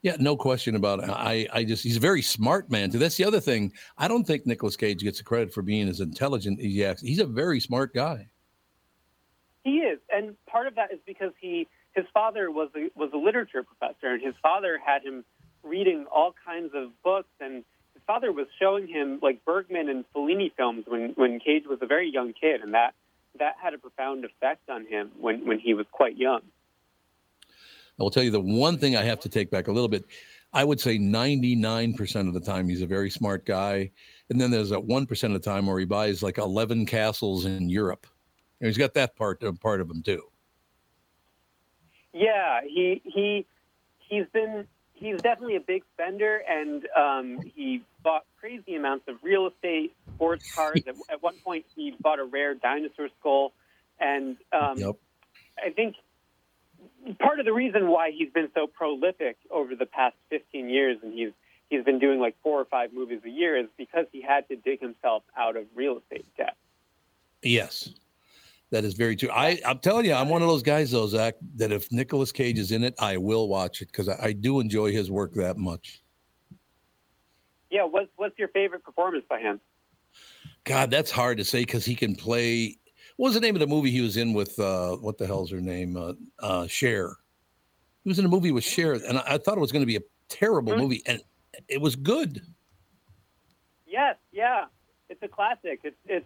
Yeah, no question about it. I, I just, he's a very smart man. too. That's the other thing. I don't think Nicolas Cage gets the credit for being as intelligent as he acts. He's a very smart guy. He is, and part of that is because he his father was a, was a literature professor, and his father had him reading all kinds of books, and father was showing him like Bergman and Fellini films when when Cage was a very young kid, and that that had a profound effect on him when when he was quite young. I will tell you the one thing I have to take back a little bit. I would say 99% of the time he's a very smart guy. And then there's that 1% of the time where he buys like 11 castles in Europe. And he's got that part, uh, part of him too. Yeah, he he he's been he's definitely a big spender, and um, he bought crazy amounts of real estate, sports cars. at, at one point, he bought a rare dinosaur skull, and um, Yep. I think part of the reason why he's been so prolific over the past 15 years, and he's he's been doing like four or five movies a year is because he had to dig himself out of real estate debt. Yes, that is very true. I, I'm telling you, I'm one of those guys, though, Zach, that if Nicolas Cage is in it, I will watch it because I, I do enjoy his work that much. Yeah, what's what's your favorite performance by him? God, that's hard to say because he can play. What was the name of the movie he was in with? Uh, what the hell's her name? Uh, uh, Cher. He was in a movie with Cher, and I, I thought it was going to be a terrible Hmm. movie, and it was good. Yes, yeah, it's a classic. It's it's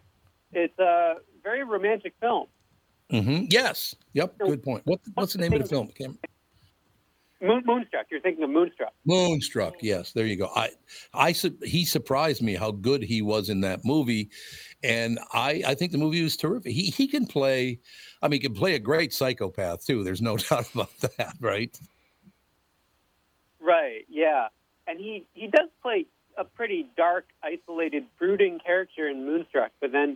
it's a very romantic film. hmm Yes. Yep. Good point. What, what's the name of the film? Moon, Moonstruck. You're thinking of Moonstruck. Moonstruck. Yes, there you go. I, I, he surprised me how good he was in that movie, and I, I think the movie was terrific. He, he can play. I mean, he can play a great psychopath too. There's no doubt about that, right? Right. Yeah, and he he does play a pretty dark, isolated, brooding character in Moonstruck. But then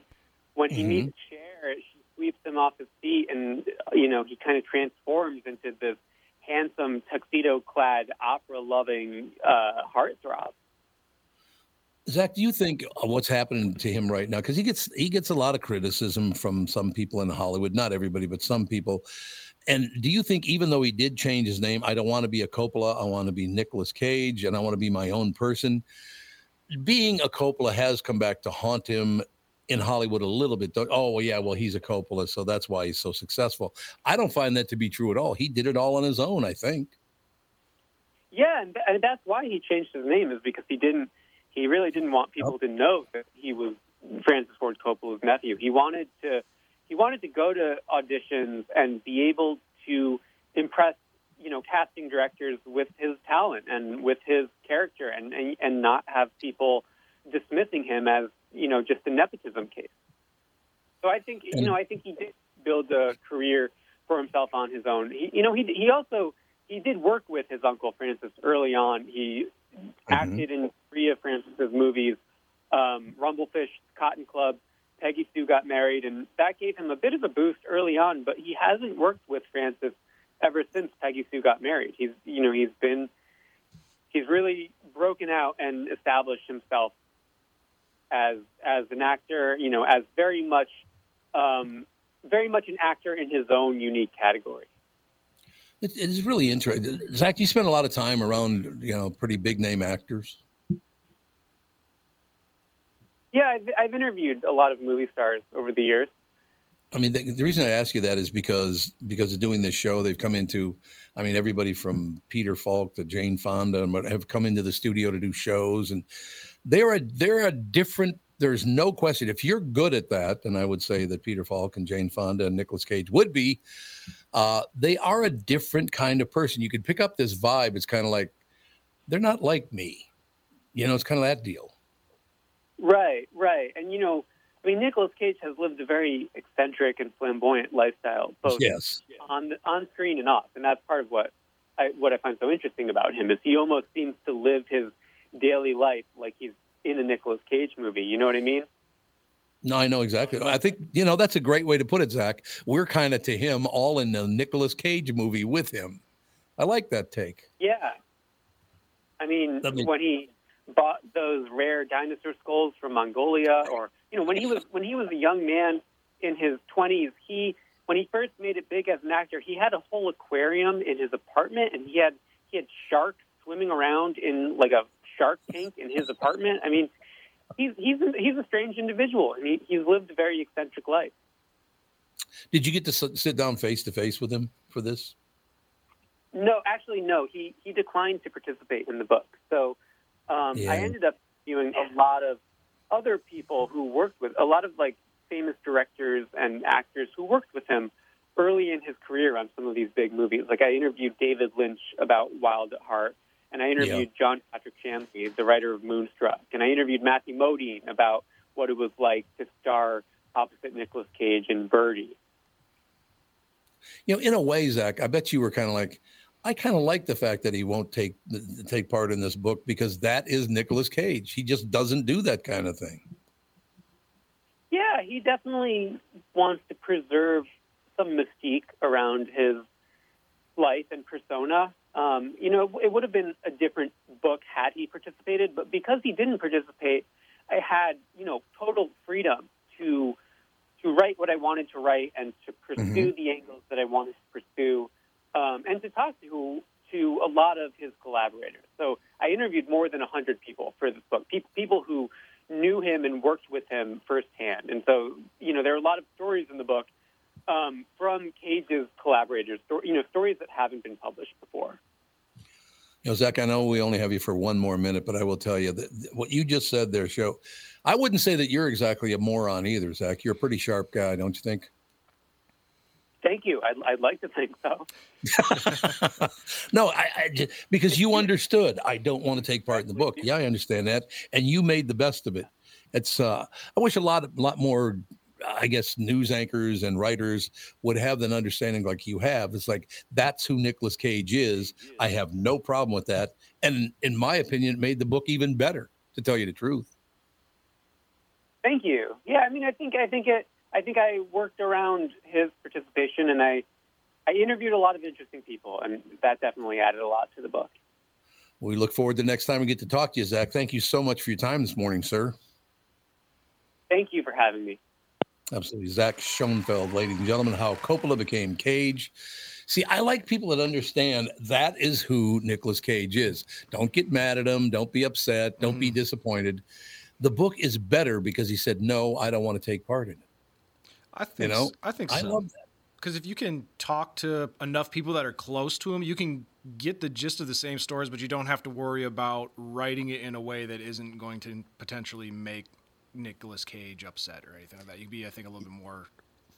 when he Mhm. meets Cher, she sweeps him off his feet, and you know he kind of transforms into this handsome, tuxedo-clad, opera-loving uh, heartthrob. Zach, do you think what's happening to him right now? Because he gets he gets a lot of criticism from some people in Hollywood, not everybody, but some people. And do you think, even though he did change his name, I don't want to be a Coppola, I want to be Nicolas Cage, and I want to be my own person. Being a Coppola has come back to haunt him in Hollywood a little bit. Oh, well, yeah, well, he's a Coppola, so that's why he's so successful. I don't find that to be true at all. He did it all on his own, I think. Yeah, and, and that's why he changed his name is because he didn't. He really didn't want people to know that he was Francis Ford Coppola's nephew. He wanted to. He wanted to go to auditions and be able to impress, you know, casting directors with his talent and with his character, and and, and not have people dismissing him as you know just a nepotism case. So I think you know I think he did build a career for himself on his own. He, you know he he also he did work with his uncle Francis early on. He acted in three of Francis's movies, um, Rumble Fish, Cotton Club, Peggy Sue Got Married, and that gave him a bit of a boost early on. But he hasn't worked with Francis ever since Peggy Sue Got Married. He's you know he's been he's really broken out and established himself as as an actor. You know, as very much um, very much an actor in his own unique category. It, it's really interesting. Zach, you spend a lot of time around, you know, pretty big name actors. Yeah, I've, I've interviewed a lot of movie stars over the years. I mean, the, the reason I ask you that is because because of doing this show, they've come into, I mean, everybody from Peter Falk to Jane Fonda have come into the studio to do shows, and they're a they're a different. There's no question. If you're good at that, and I would say that Peter Falk and Jane Fonda and nicolas Cage would be, uh, they are a different kind of person. You could pick up this vibe. It's kind of like they're not like me. You know, it's kind of that deal. Right, right. And you know, I mean, nicolas Cage has lived a very eccentric and flamboyant lifestyle, both Yes. on on screen and off, and that's part of what I what I find so interesting about him is he almost seems to live his daily life like he's in a Nicolas Cage movie. You know what I mean? No, I know exactly. I think you know that's a great way to put it, Zach. We're kind of to him all in the Nicolas Cage movie with him. I like that take. Yeah. I mean, I mean- when he bought those rare dinosaur skulls from Mongolia, or you know, when he was when he was a young man in his twenties, he when he first made it big as an actor, he had a whole aquarium in his apartment, and he had he had sharks swimming around in like a shark tank in his apartment. I mean, he's he's a, he's a strange individual, and he, he's lived a very eccentric life. Did you get to sit down face to face with him for this? No, actually, no. He he declined to participate in the book. So um, Yeah. I ended up viewing a lot of other people who worked with a lot of like famous directors and actors who worked with him early in his career on some of these big movies. Like I interviewed David Lynch about Wild at Heart, and I interviewed John Patrick Shanley, the writer of Moonstruck, and I interviewed Matthew Modine about what it was like to star opposite Nicolas Cage in Birdy. You know, in a way, Zach, I bet you were kind of like, I kind of like the fact that he won't take take part in this book because that is Nicolas Cage. He just doesn't do that kind of thing. Yeah, he definitely wants to preserve some mystique around his life and persona. Um, you know, it would have been a different book had he participated, but because he didn't participate, I had you know total freedom to to write what I wanted to write and to pursue the angles that I wanted to pursue, um, and to talk to to a lot of his collaborators. So I interviewed more than hundred people for this book, people people who knew him and worked with him firsthand. And so you know there are a lot of stories in the book um, from Cage's collaborators, you know stories that haven't been published before. You know, Zach, I know we only have you for one more minute, but I will tell you that what you just said there, show. I wouldn't say that you're exactly a moron either, Zach. You're a pretty sharp guy, don't you think? Thank you. I'd, I'd like to think so. no, I, I ju- because you understood. I don't want to take part in the book. Yeah, I understand that, and you made the best of it. It's. uh I wish a lot, a lot more. I guess news anchors and writers would have an understanding like you have. It's like that's who Nicolas Cage is. I have no problem with that, and in my opinion, it made the book even better. To tell you the truth. Thank you. Yeah, I mean, I think I think it. I think I worked around his participation, and I I interviewed a lot of interesting people, and that definitely added a lot to the book. We look forward to next time we get to talk to you, Zach. Thank you so much for your time this morning, sir. Thank you for having me. Absolutely. Zach Schonfeld, ladies and gentlemen, how Coppola became Cage. See, I like people that understand that is who Nicolas Cage is. Don't get mad at him. Don't be upset. Don't be mm-hmm. disappointed. The book is better because he said, No, I don't want to take part in it. I think. know, s- I think I so. love that. Because if you can talk to enough people that are close to him, you can get the gist of the same stories, but you don't have to worry about writing it in a way that isn't going to potentially make Nicolas Cage upset or anything like that. You can be, I think, a little bit more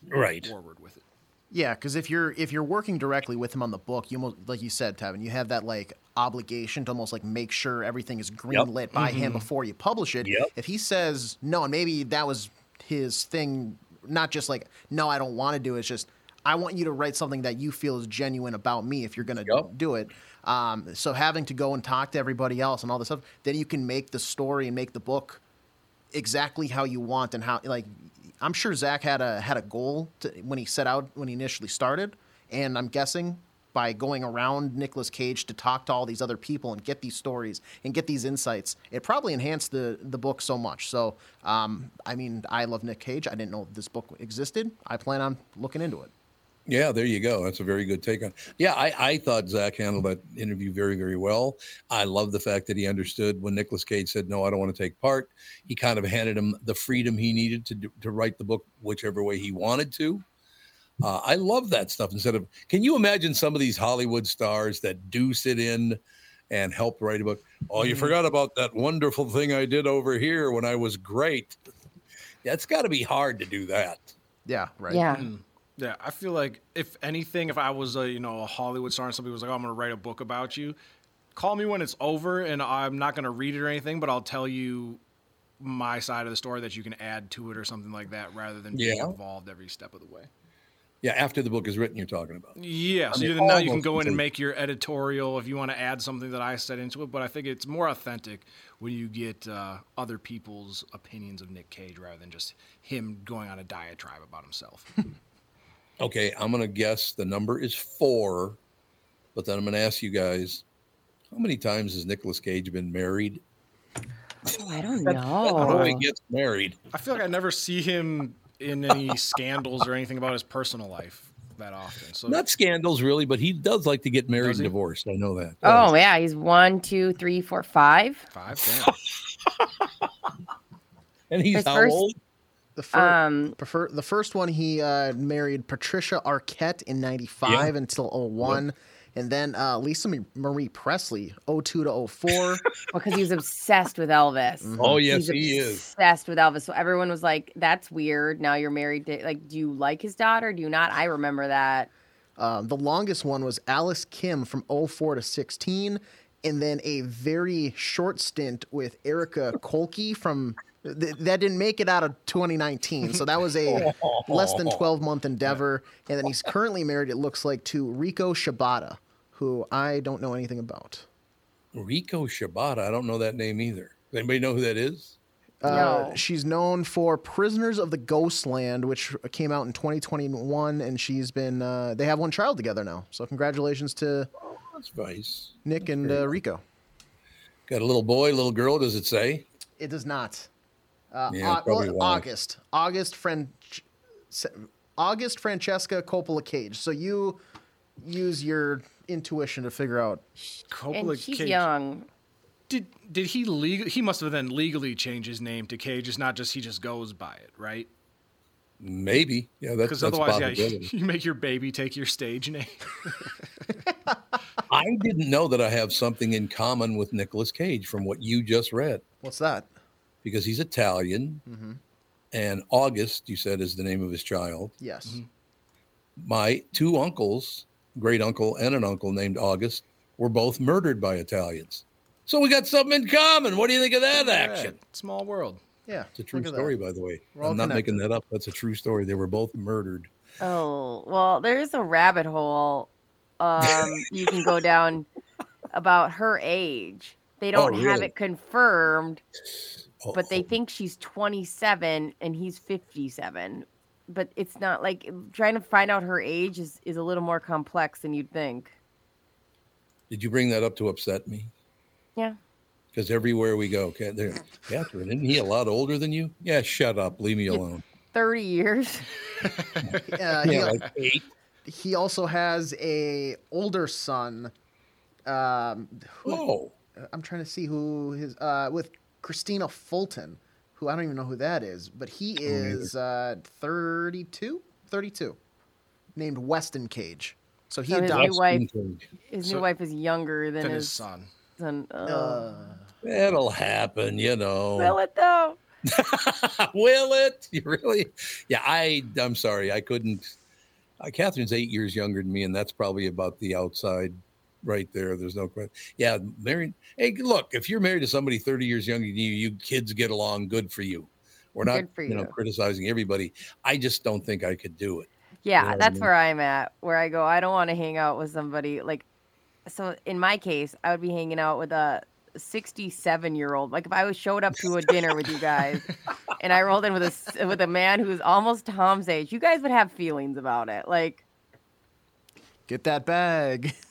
Right. forward with it. Yeah, because if you're if you're working directly with him on the book, you almost like you said, Tevin, you have that like obligation to almost like make sure everything is green lit by him before you publish it. Yep. If he says no, and maybe that was his thing, not just like no, I don't want to do it. It's just I want you to write something that you feel is genuine about me if you're gonna Yep. do it. Um, so having to go and talk to everybody else and all this stuff, then you can make the story and make the book exactly how you want and how like I'm sure Zach had a had a goal to, when he set out when he initially started, and I'm guessing by going around Nicolas Cage to talk to all these other people and get these stories and get these insights, it probably enhanced the the book so much. So, um, I mean, I love Nick Cage. I didn't know this book existed. I plan on looking into it. Yeah, there you go. That's a very good take on. Yeah, I, I thought Zach handled that interview very, very well. I love the fact that he understood when Nicolas Cage said, "No, I don't want to take part." He kind of handed him the freedom he needed to to write the book whichever way he wanted to. Uh, I love that stuff. Instead of, can you imagine some of these Hollywood stars that do sit in and help write a book? Oh, you forgot about that wonderful thing I did over here when I was great. Yeah, it's got to be hard to do that. Yeah, right. Yeah. Yeah, I feel like if anything, if I was a you know a Hollywood star and somebody was like, oh, "I'm going to write a book about you," call me when it's over, and I'm not going to read it or anything, but I'll tell you my side of the story that you can add to it or something like that, rather than being involved every step of the way. Yeah, after the book is written, you're talking about. Yeah, so mean, now you can go in and make your editorial if you want to add something that I said into it. But I think it's more authentic when you get uh, other people's opinions of Nick Cage rather than just him going on a diatribe about himself. Okay, I'm going to guess the number is four, but then I'm going to ask you guys how many times has Nicolas Cage been married? Oh, I don't know. How do he know. gets married? I feel like I never see him in any scandals or anything about his personal life that often. So Not scandals, really, but he does like to get married and divorced. I know that. Oh yeah, he's one, two, three, four, five. five. Damn. and he's his how first- old? The first, Um, prefer, the first one he uh, married Patricia Arquette in '95 until 01. And then uh, Lisa Marie Presley, 02 to 04. because he was obsessed with Elvis. Oh, yes, He's he is. obsessed with Elvis. So everyone was like, "That's weird." Now you're married. To, like, do you like his daughter? Do you not? I remember that. Um, the longest one was Alice Kim from 04 to 16, and then a very short stint with Erika Koike from th- that didn't make it out of 2019. So that was a less than 12 month endeavor. And then he's currently married, it looks like, to Riko Shibata, who I don't know anything about. Riko Shibata. I don't know that name either. Does anybody know who that is? Uh, No. She's known for Prisoners of the Ghostland, which came out in 2021, and she's been. Uh, they have one child together now. So congratulations to That's nice. Nick and uh, Riko. Got a little boy, little girl. Does it say? It does not. Uh, Yeah, Au- probably well. August. August Fran- August Francesca Coppola Cage. So you use your intuition to figure out. Coppola and she's Cage. young. Did did he legal? He must have then legally changed his name to Cage. It's not just he just goes by it, right? Maybe. Yeah, that's, Because otherwise, yeah, possibility. you make your baby take your stage name. I didn't know that I have something in common with Nicolas Cage from what you just read What's that? Because he's Italian. Mm-hmm. And August, you said, is the name of his child. Yes. My two uncles, great uncle and an uncle named August, were both murdered by Italians. So we got something in common. What do you think of that action? Yeah, Small world. Yeah. It's a true story, that. by the way. We're I'm not connected. making that up. That's a true story. They were both murdered. Oh well, there's a rabbit hole um, you can go down about her age. They Oh, don't have really? it confirmed, Oh, but they oh, think she's 27 and he's 57. But it's not like trying to find out her age is, is a little more complex than you'd think. Did you bring that up to upset me? Yeah. Because everywhere we go, Ca- there, Catherine, isn't he a lot older than you? Yeah, shut up. Leave me alone. 30 years. Uh, he, Yeah, like eight. he also has a older son. Um, who, Oh, I'm trying to see who his uh, with Christina Fulton, who I don't even know who that is, but he is uh, 32, 32, named Weston Cage. So he So his adopts. new wife, Weston Cage. his So- new wife is younger than Than his his son. son. Oh. Uh, That'll happen, you know. Will it though? Will it? You really? Yeah, I. I'm sorry, I couldn't. Uh, Catherine's eight years younger than me, and that's probably about the outside, right there. There's no question. Yeah, married. Hey, look, if you're married to somebody 30 years younger than you, you kids get along. Good for you. We're not, Good for you know, criticizing everybody. I just don't think I could do it. Yeah, what I that's mean? where I'm at. Where I go, I don't want to hang out with somebody like. So in my case, I would be hanging out with a 67 year old. Like if I was showed up to a dinner with you guys, and I rolled in with a s- with a man who's almost Tom's age, you guys would have feelings about it. Like, get that bag.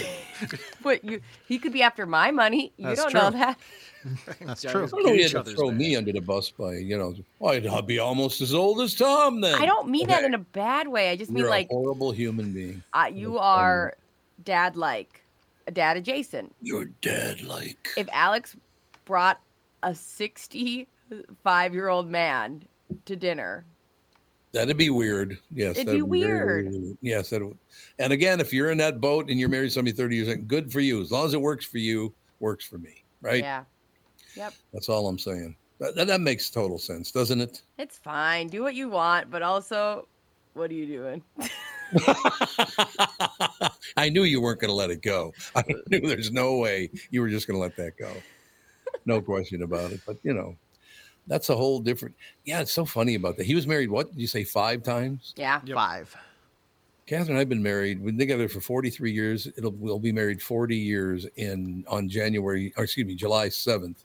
but you he could be after my money. You That's don't know that. That's true. I don't know. Get You each had to throw back. me under the bus by, you know, well, I'd be almost as old as Tom then. I don't mean that in a bad way. I just mean You're like a horrible human being. uh, you That's funny. are dad like, a dad adjacent. You're dead like. if Alex brought a 65 year old man to dinner, That'd be weird. Yes. It'd be weird. very Yes. That would. And again, if you're in that boat and you're married somebody 30 years, good for you. As long as it works for you, works for me. Right. yeah. Yep. That's all I'm saying. That, that, that makes total sense, doesn't it? It's fine. Do what you want, but also, what are you doing? I knew you weren't going to let it go. I knew there's no way you were just going to let that go. No question about it. But, you know, that's a whole different. Yeah, it's so funny about that. He was married, what did you say, five times? Yeah. Yep. Five. Catherine I've been married. We've been together for 43 years. It'll we'll be married 40 years in on January, or excuse me, July 7th.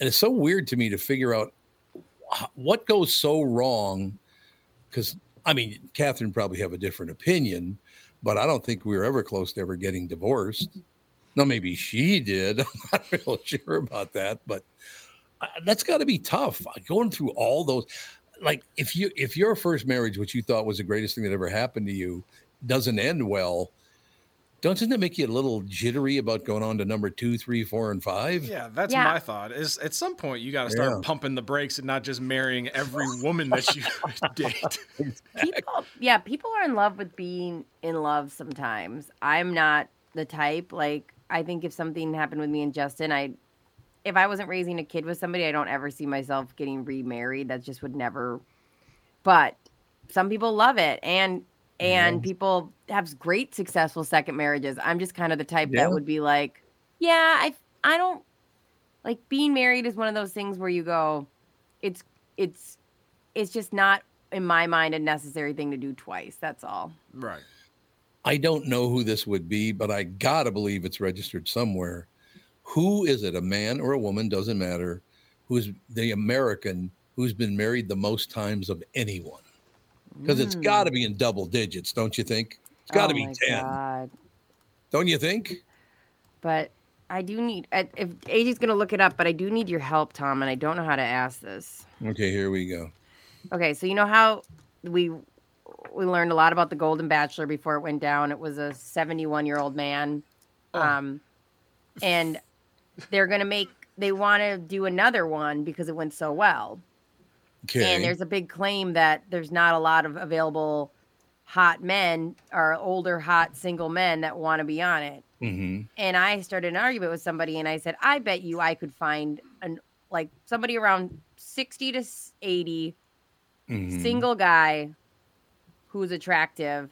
And it's so weird to me to figure out what goes so wrong. Because I mean, Catherine probably have a different opinion, but I don't think we were ever close to ever getting divorced. No, maybe she did. I'm not real sure about that, but that's got to be tough uh, going through all those like if you if your first marriage which you thought was the greatest thing that ever happened to you doesn't end well doesn't it make you a little jittery about going on to number two three four and five Yeah, that's Yeah. my thought. Is at some point you got to start Yeah. pumping the brakes and not just marrying every woman that you date. People, yeah, people are in love with being in love sometimes. I'm not the type. Like, I think if something happened with me and Justin, I, if I wasn't raising a kid with somebody, I don't ever see myself getting remarried. That just would never. But some people love it, and and people have great successful second marriages. I'm just kind of the type Yeah. that would be like, yeah, I I don't like being married is one of those things where you go, it's it's it's just not in my mind a necessary thing to do twice. That's all. right. i don't know who this would be but i gotta believe it's registered somewhere who is it a man or a woman doesn't matter who's the american who's been married the most times of anyone because it's got to be in double digits don't you think it's got to Oh be 10 God. Don't you think? But I do need I- if AJ's gonna look it up, but I do need your help, Tom, and I don't know how to ask this. Okay, here we go. Okay, so you know how we we learned a lot about the Golden Bachelor before it went down. It was a 71 year old man, um, and they're gonna make they want to do another one because it went so well. Okay. And there's a big claim that there's not a lot of available hot men or older hot single men that want to be on it. hmm And I started an argument with somebody, and I said, I bet you I could find an like somebody around 60 to 80 Mhm. single guy who's attractive.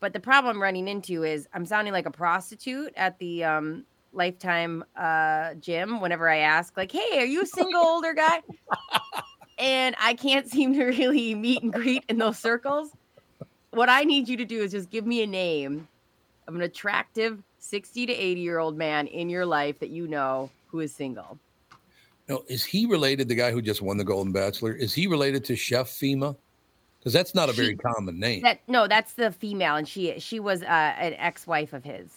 But the problem I'm running into is I'm sounding like a prostitute at the um, Lifetime uh, gym whenever I ask, like, "Hey, are you a single older guy?" and I can't seem to really meet and greet in those circles. What I need you to do is just give me a name of an attractive 60 to 80 year old man in your life that you know who is single. No, is he related? The guy who just won the Golden Bachelor is he related to Chef Fhima? Because that's not a very She- common name. That no, that's the female, and she she was uh, an ex wife of his.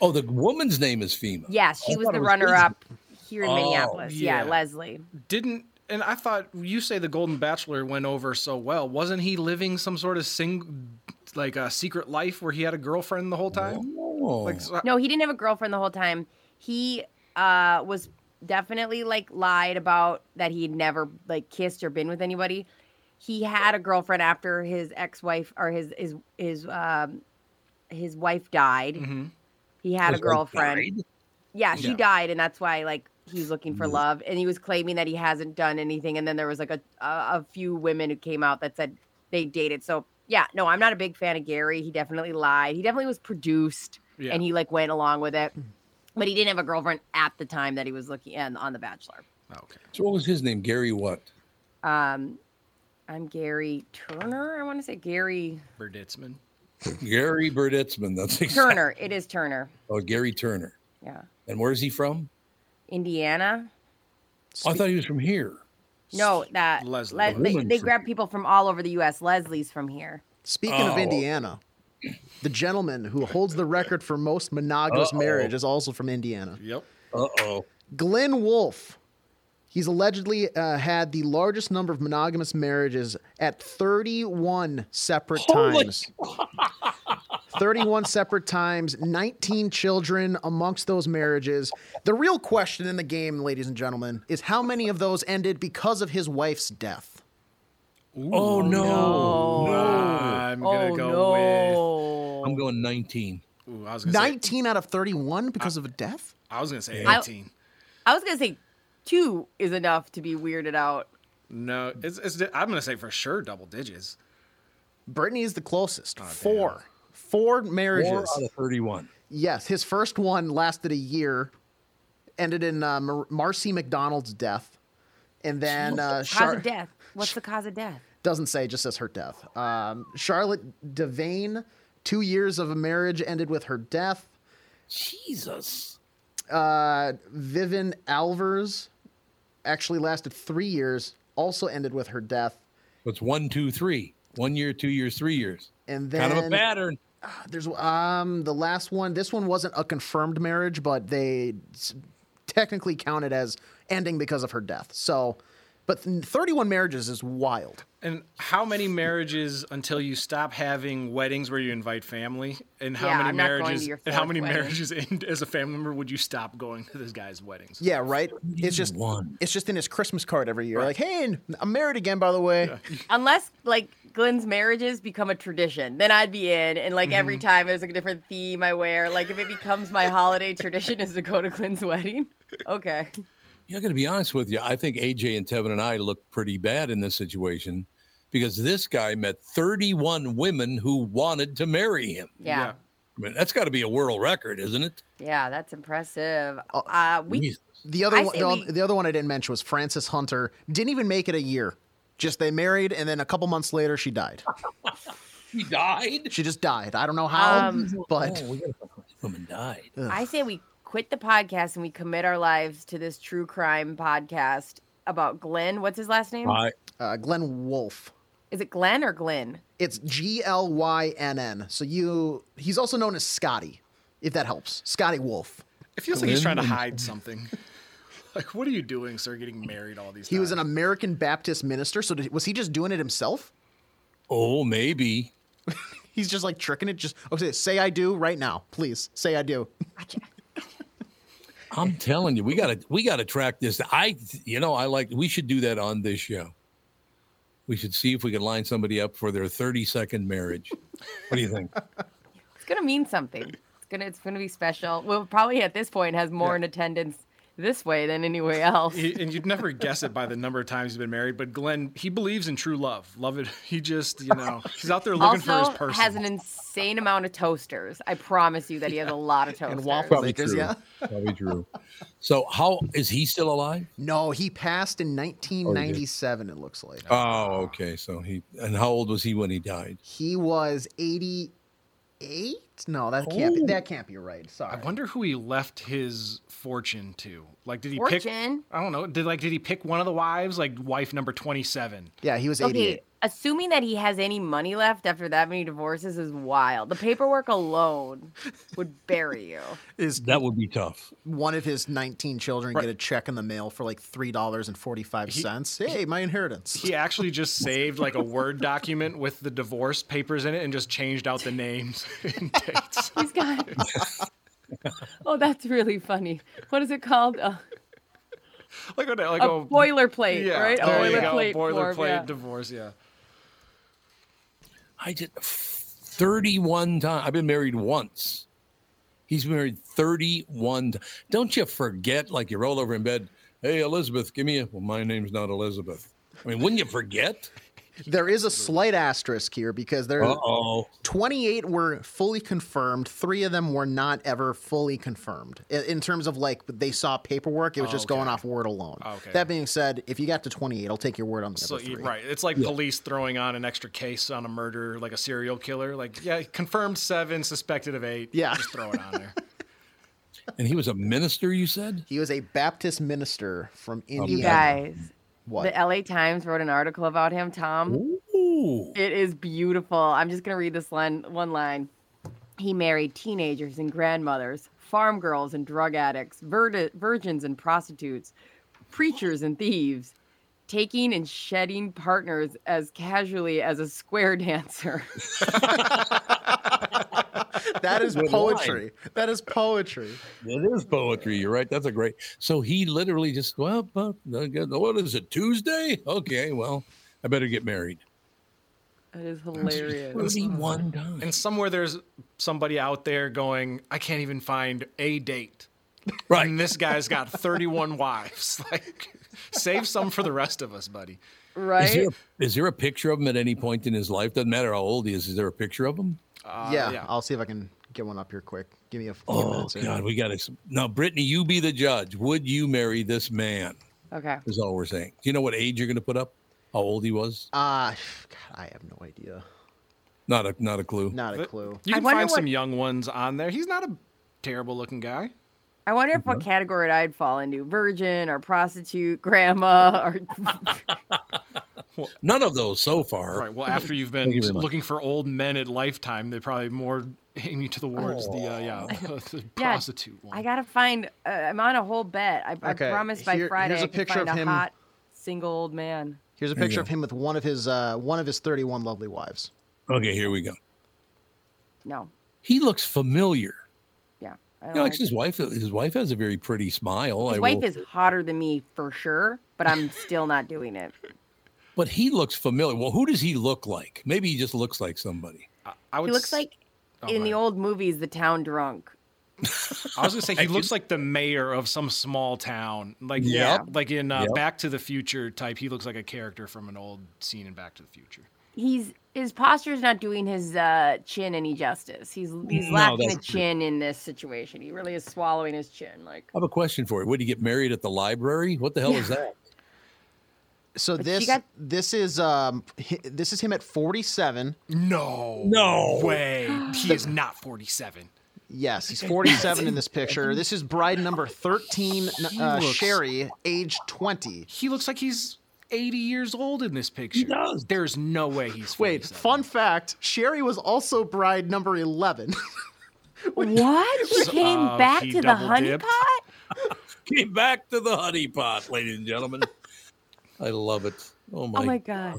Oh, the woman's name is Fhima. Yes, she was the was runner his. up here in Oh, Minneapolis. Yeah. yeah. Leslie. Didn't and I thought you say the Golden Bachelor went over so well. Wasn't he living some sort of sing like a secret life where he had a girlfriend the whole time? Oh. Like so- No, he didn't have a girlfriend the whole time. He uh was definitely like lied about that he'd never like kissed or been with anybody. He had a girlfriend after his ex-wife or his his his um his wife died. Mhm. He had a girlfriend. died? Yeah, she Yeah. died, and that's why like he's looking for Mm. love, and he was claiming that he hasn't done anything. And then there was like a a, a few women who came out that said they dated. So yeah, no, I'm not a big fan of Gerry. He definitely lied. He definitely was produced, Yeah. and he like went along with it. But he didn't have a girlfriend at the time that he was looking in on The Bachelor. okay. So what was his name? Gerry what? Um, I'm Gerry Turner. I want to say Gary Berditzman. Gary Berditzman. That's exact- Turner. It is Turner. Oh, Gerry Turner. Yeah, And where's he from? Indiana. Oh, I thought he was from here. No, that Leslie. Le- they, Woman they grab people from all over the U.S. Leslie's from here. Speaking of Oh. Indiana, the gentleman who holds the record for most monogamous Uh-oh. marriage is also from Indiana. Yep. Uh oh. Glynn Wolfe. He's allegedly uh, had the largest number of monogamous marriages at 31 separate Holy- times. 31 separate times, 19 children amongst those marriages. The real question in the game, ladies and gentlemen, is how many of those ended because of his wife's death? Oh no. I'm gonna oh go no! I'm going 19. Ooh, I was gonna say. 19 out of 31 because of a death? I was gonna say I- 18. I was gonna say two is enough to be weirded out. No, it's, it's I'm gonna say for sure double digits. Brittany is the closest. damn. Four. Four marriages. Four out of 31. Yes, his first one lasted a year, ended in uh, Mar- Marcy McDonald's death, and then uh, Cause Char- of death. What's the cause of death? doesn't say, just says her death. Um, Charlotte Devane, two years of a marriage ended with her death. Jesus. Uh, Vivian Alvers actually lasted three years, also ended with her death. It's one, two, three. One year, two years, three years. And then kind of a pattern. There's um the last one. This one wasn't a confirmed marriage, but they technically counted as ending because of her death. So, but 31 marriages is wild. And how many marriages until you stop having weddings where you invite family? And how Yeah, many I'm not going to marriages? And how many wedding. marriages in, as a family member would you stop going to this guy's weddings? Yeah, right. It's just One. It's just in his Christmas card every year. Like, hey, I'm married again, by the way. Unless like Glynn's marriages become a tradition, then I'd be in. And like every Mm-hmm. time there's like a different theme I wear. Like if it becomes my holiday tradition is to go to Glynn's wedding. Okay. Yeah, I got to be honest with you. I think AJ and Tevin and I look pretty bad in this situation because this guy met 31 women who wanted to marry him. Yeah. I mean, that's got to be a world record, isn't it? Yeah, that's impressive. Oh, Uh, we Jesus. The other I one, the, we- the other one I didn't mention was Frances Hunter. Didn't even make it a year. Just they married, and then a couple months later, she died. she died. She just died. I don't know how, Um, but Oh, we gotta find out this woman died. I say we quit the podcast and we commit our lives to this true crime podcast about Glynn. What's his last name? I, uh, Glynn Wolfe. Is it Glenn or Glenn? It's G L Y N N. So you, he's also known as Scotty. if that helps. Scotty Wolfe. It feels like he's trying to hide something. like, what are you doing, sir? Getting married all these He was an? American Baptist minister. So did, was he just doing it himself? Oh, maybe. He's just like tricking it. Just okay, say I do right now, please. Say I do. I'm telling you, we gotta we gotta track this. I you know, I like we should do that on this show. We should see if we can line somebody up for their 30 second marriage. What do you think? It's gonna mean something. It's gonna it's gonna be special. We'll probably at this point has more in attendance this way than anyway else. And you'd never guess it by the number of times he's been married. But Glynn, he believes in true love. Love it. He just, you know, he's out there looking for his also person. has an insane amount of toasters. I promise you that he has a lot of toasters. And waffle Probably makers, true. yeah. Probably true. So how is he still alive? No, he passed in 1997. it looks like Oh, okay. So he and how old was he when he died? he was 88. No, that can't be, Oh. that can't be right. Sorry. I wonder who he left his fortune to. Like, did he pick? Fortune? I don't know. Did like did he pick one of the wives, like wife number twenty-seven? Yeah, he was 88. Okay, assuming that he has any money left after that many divorces is wild. The paperwork alone would bury you. Is That would be tough. one of his 19 children get a check in the mail for like three dollars and 45 cents? Hey, my inheritance. He actually just saved like a word document with the divorce papers in it and just changed out the names and dates. He's got. oh, that's really funny. What is it called? Uh, Like a, like a a boilerplate, yeah, right? A there you boilerplate. boilerplate yeah. divorce. Yeah. I did 31 times. I've been married once. He's married 31. Don't you forget, like you roll over in bed, hey, Elizabeth, give me a. Well, my name's not Elizabeth. I mean, wouldn't you forget? There is a slight asterisk here because there oh. 28 were fully confirmed. Three of them were not ever fully confirmed. In, in terms of like they saw paperwork, it was Oh, just going off word alone. Okay. That being said, if you got to 28, I'll take your word on the So other three. right, it's like police throwing on an extra case on a murder, like a serial killer. Like, yeah, confirmed seven, suspected of eight. Yeah. just throw it on there. And he was a minister, you said? He was a Baptist minister from India. You guys, What? the LA Times wrote an article about him, Tom. Ooh. It is beautiful. I'm just going to read this line, one line. He married teenagers and grandmothers, farm girls and drug addicts, virdi- virgins and prostitutes, preachers and thieves, taking and shedding partners as casually as a square dancer. that is Good poetry. That is poetry. It is poetry. You're right. That's a great. So he literally just, well, what is it, Tuesday? Okay, well, I better get married. That is hilarious. 31 times. And somewhere there's somebody out there going, I can't even find a date. Right. And this guy's got 31 wives. Like, save some for the rest of us, buddy. Is Right? there, is there a picture of him at any point in his life? Doesn't matter how old he is. Is there a picture of him? Uh, yeah, I'll see if I can get one up here quick. Give me a few Oh minutes. here. God, we got to now. Brittany, you be the judge. Would you marry this man? Okay. Is all we're saying. Do you know what age you're going to put up? How old he was? Uh, God, I have no idea. Not a not a clue. Not a But- clue. You can wonder find some young ones on there. He's not a terrible looking guy. I wonder if what category I'd fall into virgin or prostitute, grandma, or None of those so far. Right. Well, after you've been you looking for old men at Lifetime, they probably more aim you towards the uh, yeah the Yeah, prostitute one. I gotta find. Uh, I'm on a whole bet. I, Okay, I promised by here- Friday here's a I could picture find of a him. hot single old man. Here's a picture of him with one of his uh, one of his 31 lovely wives. Okay, here we go. No, He looks familiar. yeah. I You know, like- actually, his wife. His wife has a very pretty smile. his I wife will- is hotter than me for sure, but I'm still not doing it. But he looks familiar. Well, who does he look like? Maybe he just looks like somebody. I, I would He looks s- like Oh, in the old movies, the town drunk. I was gonna say he looks like the mayor of some small town, like Yep. like in uh, Yep. Back to the Future type. He looks like a character from an old scene in Back to the Future. He's his posture is not doing his uh, chin any justice. He's he's No, lacking a that's true. chin in this situation. He really is swallowing his chin. Like I have a question for you. Would he get married at the library? What the hell is that? So But this got- this is um hi- this is him at 47. No, No. way. He is not forty-seven. Yes, he's 47 in this picture. This is bride number 13, uh, looks- Sherry, age 20. He looks like he's eighty years old in this picture. He does. There's no way he's 47. Wait, fun fact: Sherry was also bride number 11. What? She came Uh, back he to the double honey dipped. pot? Came back to the honey pot, ladies and gentlemen. I love it. Oh my, Oh my god.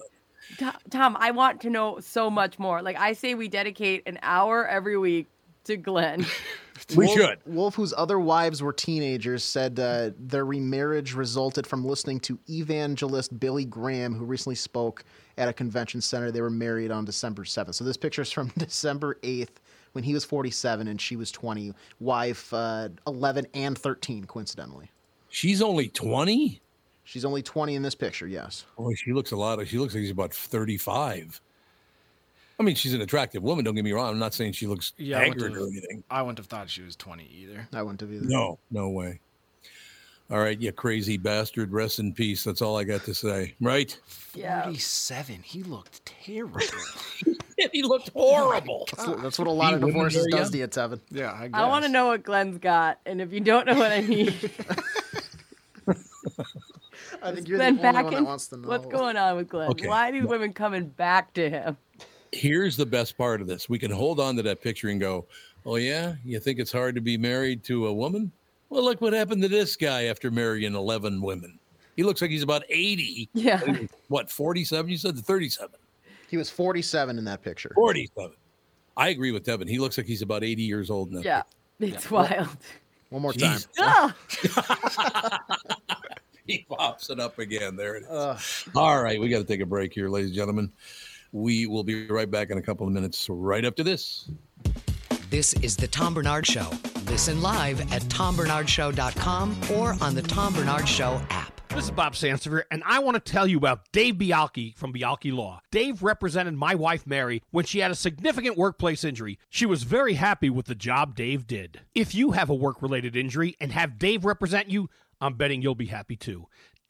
Tom, Tom, I want to know so much more. Like I say we dedicate an hour every week to Glynn. We Wolfe, should. Wolfe, whose other wives were teenagers, said uh, their remarriage resulted from listening to evangelist Billy Graham, who recently spoke at a convention center. They were married on December 7th. So this picture is from December 8th when he was 47 and she was 20. Wife uh, 11 and 13, coincidentally. She's only 20? She's only 20 in this picture, yes. Boy, she looks a lot. She looks like she's about 35. I mean, she's an attractive woman. Don't get me wrong. I'm not saying she looks Yeah, I wouldn't haggard or have- anything. I wouldn't have thought she was 20 either. I wouldn't have either. No, no way. All right, you crazy bastard. Rest in peace. That's all I got to say. Right? Yeah. 47. He looked terrible. he looked horrible. Oh that's, what- that's what a lot of divorces are does young. to you, Tevin. yeah, I guess. I want to know what Glenn's got, and if you don't know what I mean, I think you're Glynn the only back one that in. wants to know. What's going on with Glynn? Okay. Why are these women coming back to him? Here's the best part of this. We can hold on to that picture and go, oh, yeah? You think it's hard to be married to a woman? Well, look what happened to this guy after marrying 11 women. He looks like he's about 80. Yeah. What, 47? You said 37. He was 47 in that picture. 47. I agree with Devin. He looks like he's about 80 years old. now. that Yeah. It's wild. One more time. Jeez. Ah! he pops it up again. There it is. Ugh. All right, we got to take a break here, ladies and gentlemen. We will be right back in a couple of minutes, right up to this. This is the Tom Barnard Show. Listen live at tombarnardshow.com or on the Tom Barnard Show app. This is Bob Sansevere, and I want to tell you about Dave Bialke from Bialke Law. Dave represented my wife Mary when she had a significant workplace injury. She was very happy with the job Dave did. If you have a work related injury and have Dave represent you, I'm betting you'll be happy too.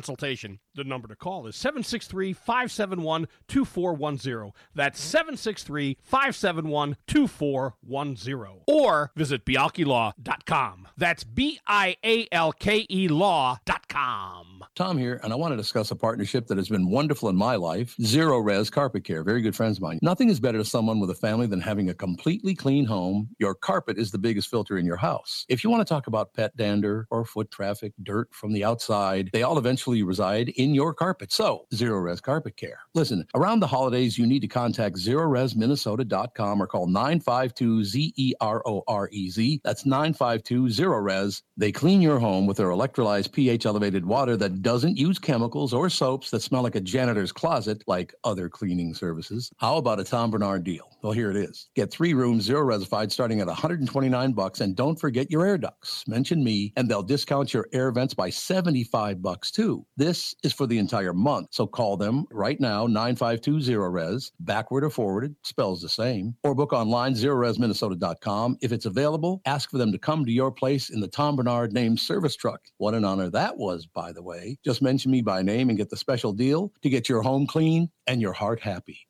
consultation. The number to call is 763 571 2410. That's mm-hmm. 763 571 2410. Or visit bialkelaw.com. That's B I A L K E law.com. Tom here, and I want to discuss a partnership that has been wonderful in my life Zerorez Carpet Care. Very good friends of mine. Nothing is better to someone with a family than having a completely clean home. Your carpet is the biggest filter in your house. If you want to talk about pet dander or foot traffic, dirt from the outside, they all eventually reside in your carpet. So, Zerorez Carpet Care. Listen, around the holidays, you need to contact zerorezminnesota.com or call 952 Z E R O R E Z. That's 952 Zerorez. They clean your home with their electrolyzed pH elevated water that doesn't use chemicals or soaps that smell like a janitor's closet like other cleaning services. How about a Tom Barnard deal? Well, here it is. Get three rooms, zero resified, starting at 129 bucks, and don't forget your air ducts. Mention me, and they'll discount your air vents by 75 bucks too. This is for the entire month, so call them right now, 9520 res, backward or forwarded, spells the same, or book online, zerorezminnesota.com. If it's available, ask for them to come to your place in the Tom Barnard named service truck. What an honor that was, by the way. Just mention me by name and get the special deal to get your home clean and your heart happy.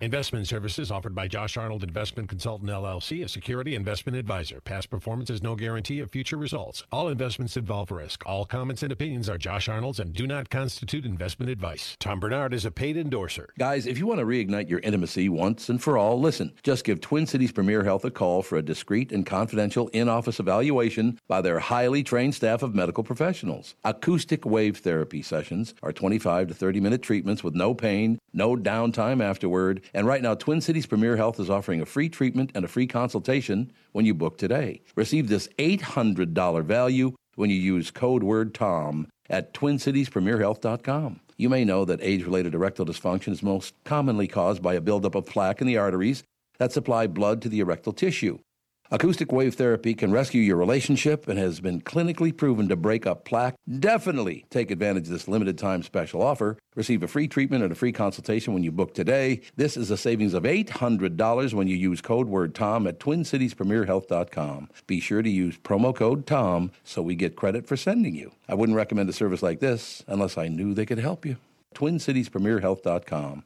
Investment services offered by Josh Arnold Investment Consultant LLC, a security investment advisor. Past performance is no guarantee of future results. All investments involve risk. All comments and opinions are Josh Arnold's and do not constitute investment advice. Tom Barnard is a paid endorser. Guys, if you want to reignite your intimacy once and for all, listen. Just give Twin Cities Premier Health a call for a discreet and confidential in office evaluation by their highly trained staff of medical professionals. Acoustic wave therapy sessions are 25 to 30 minute treatments with no pain, no downtime afterward. And right now, Twin Cities Premier Health is offering a free treatment and a free consultation when you book today. Receive this $800 value when you use code word TOM at twincitiespremierhealth.com. You may know that age related erectile dysfunction is most commonly caused by a buildup of plaque in the arteries that supply blood to the erectile tissue. Acoustic wave therapy can rescue your relationship and has been clinically proven to break up plaque. Definitely take advantage of this limited time special offer. Receive a free treatment and a free consultation when you book today. This is a savings of $800 when you use code word TOM at twincitiespremierhealth.com. Be sure to use promo code TOM so we get credit for sending you. I wouldn't recommend a service like this unless I knew they could help you. twincitiespremierhealth.com.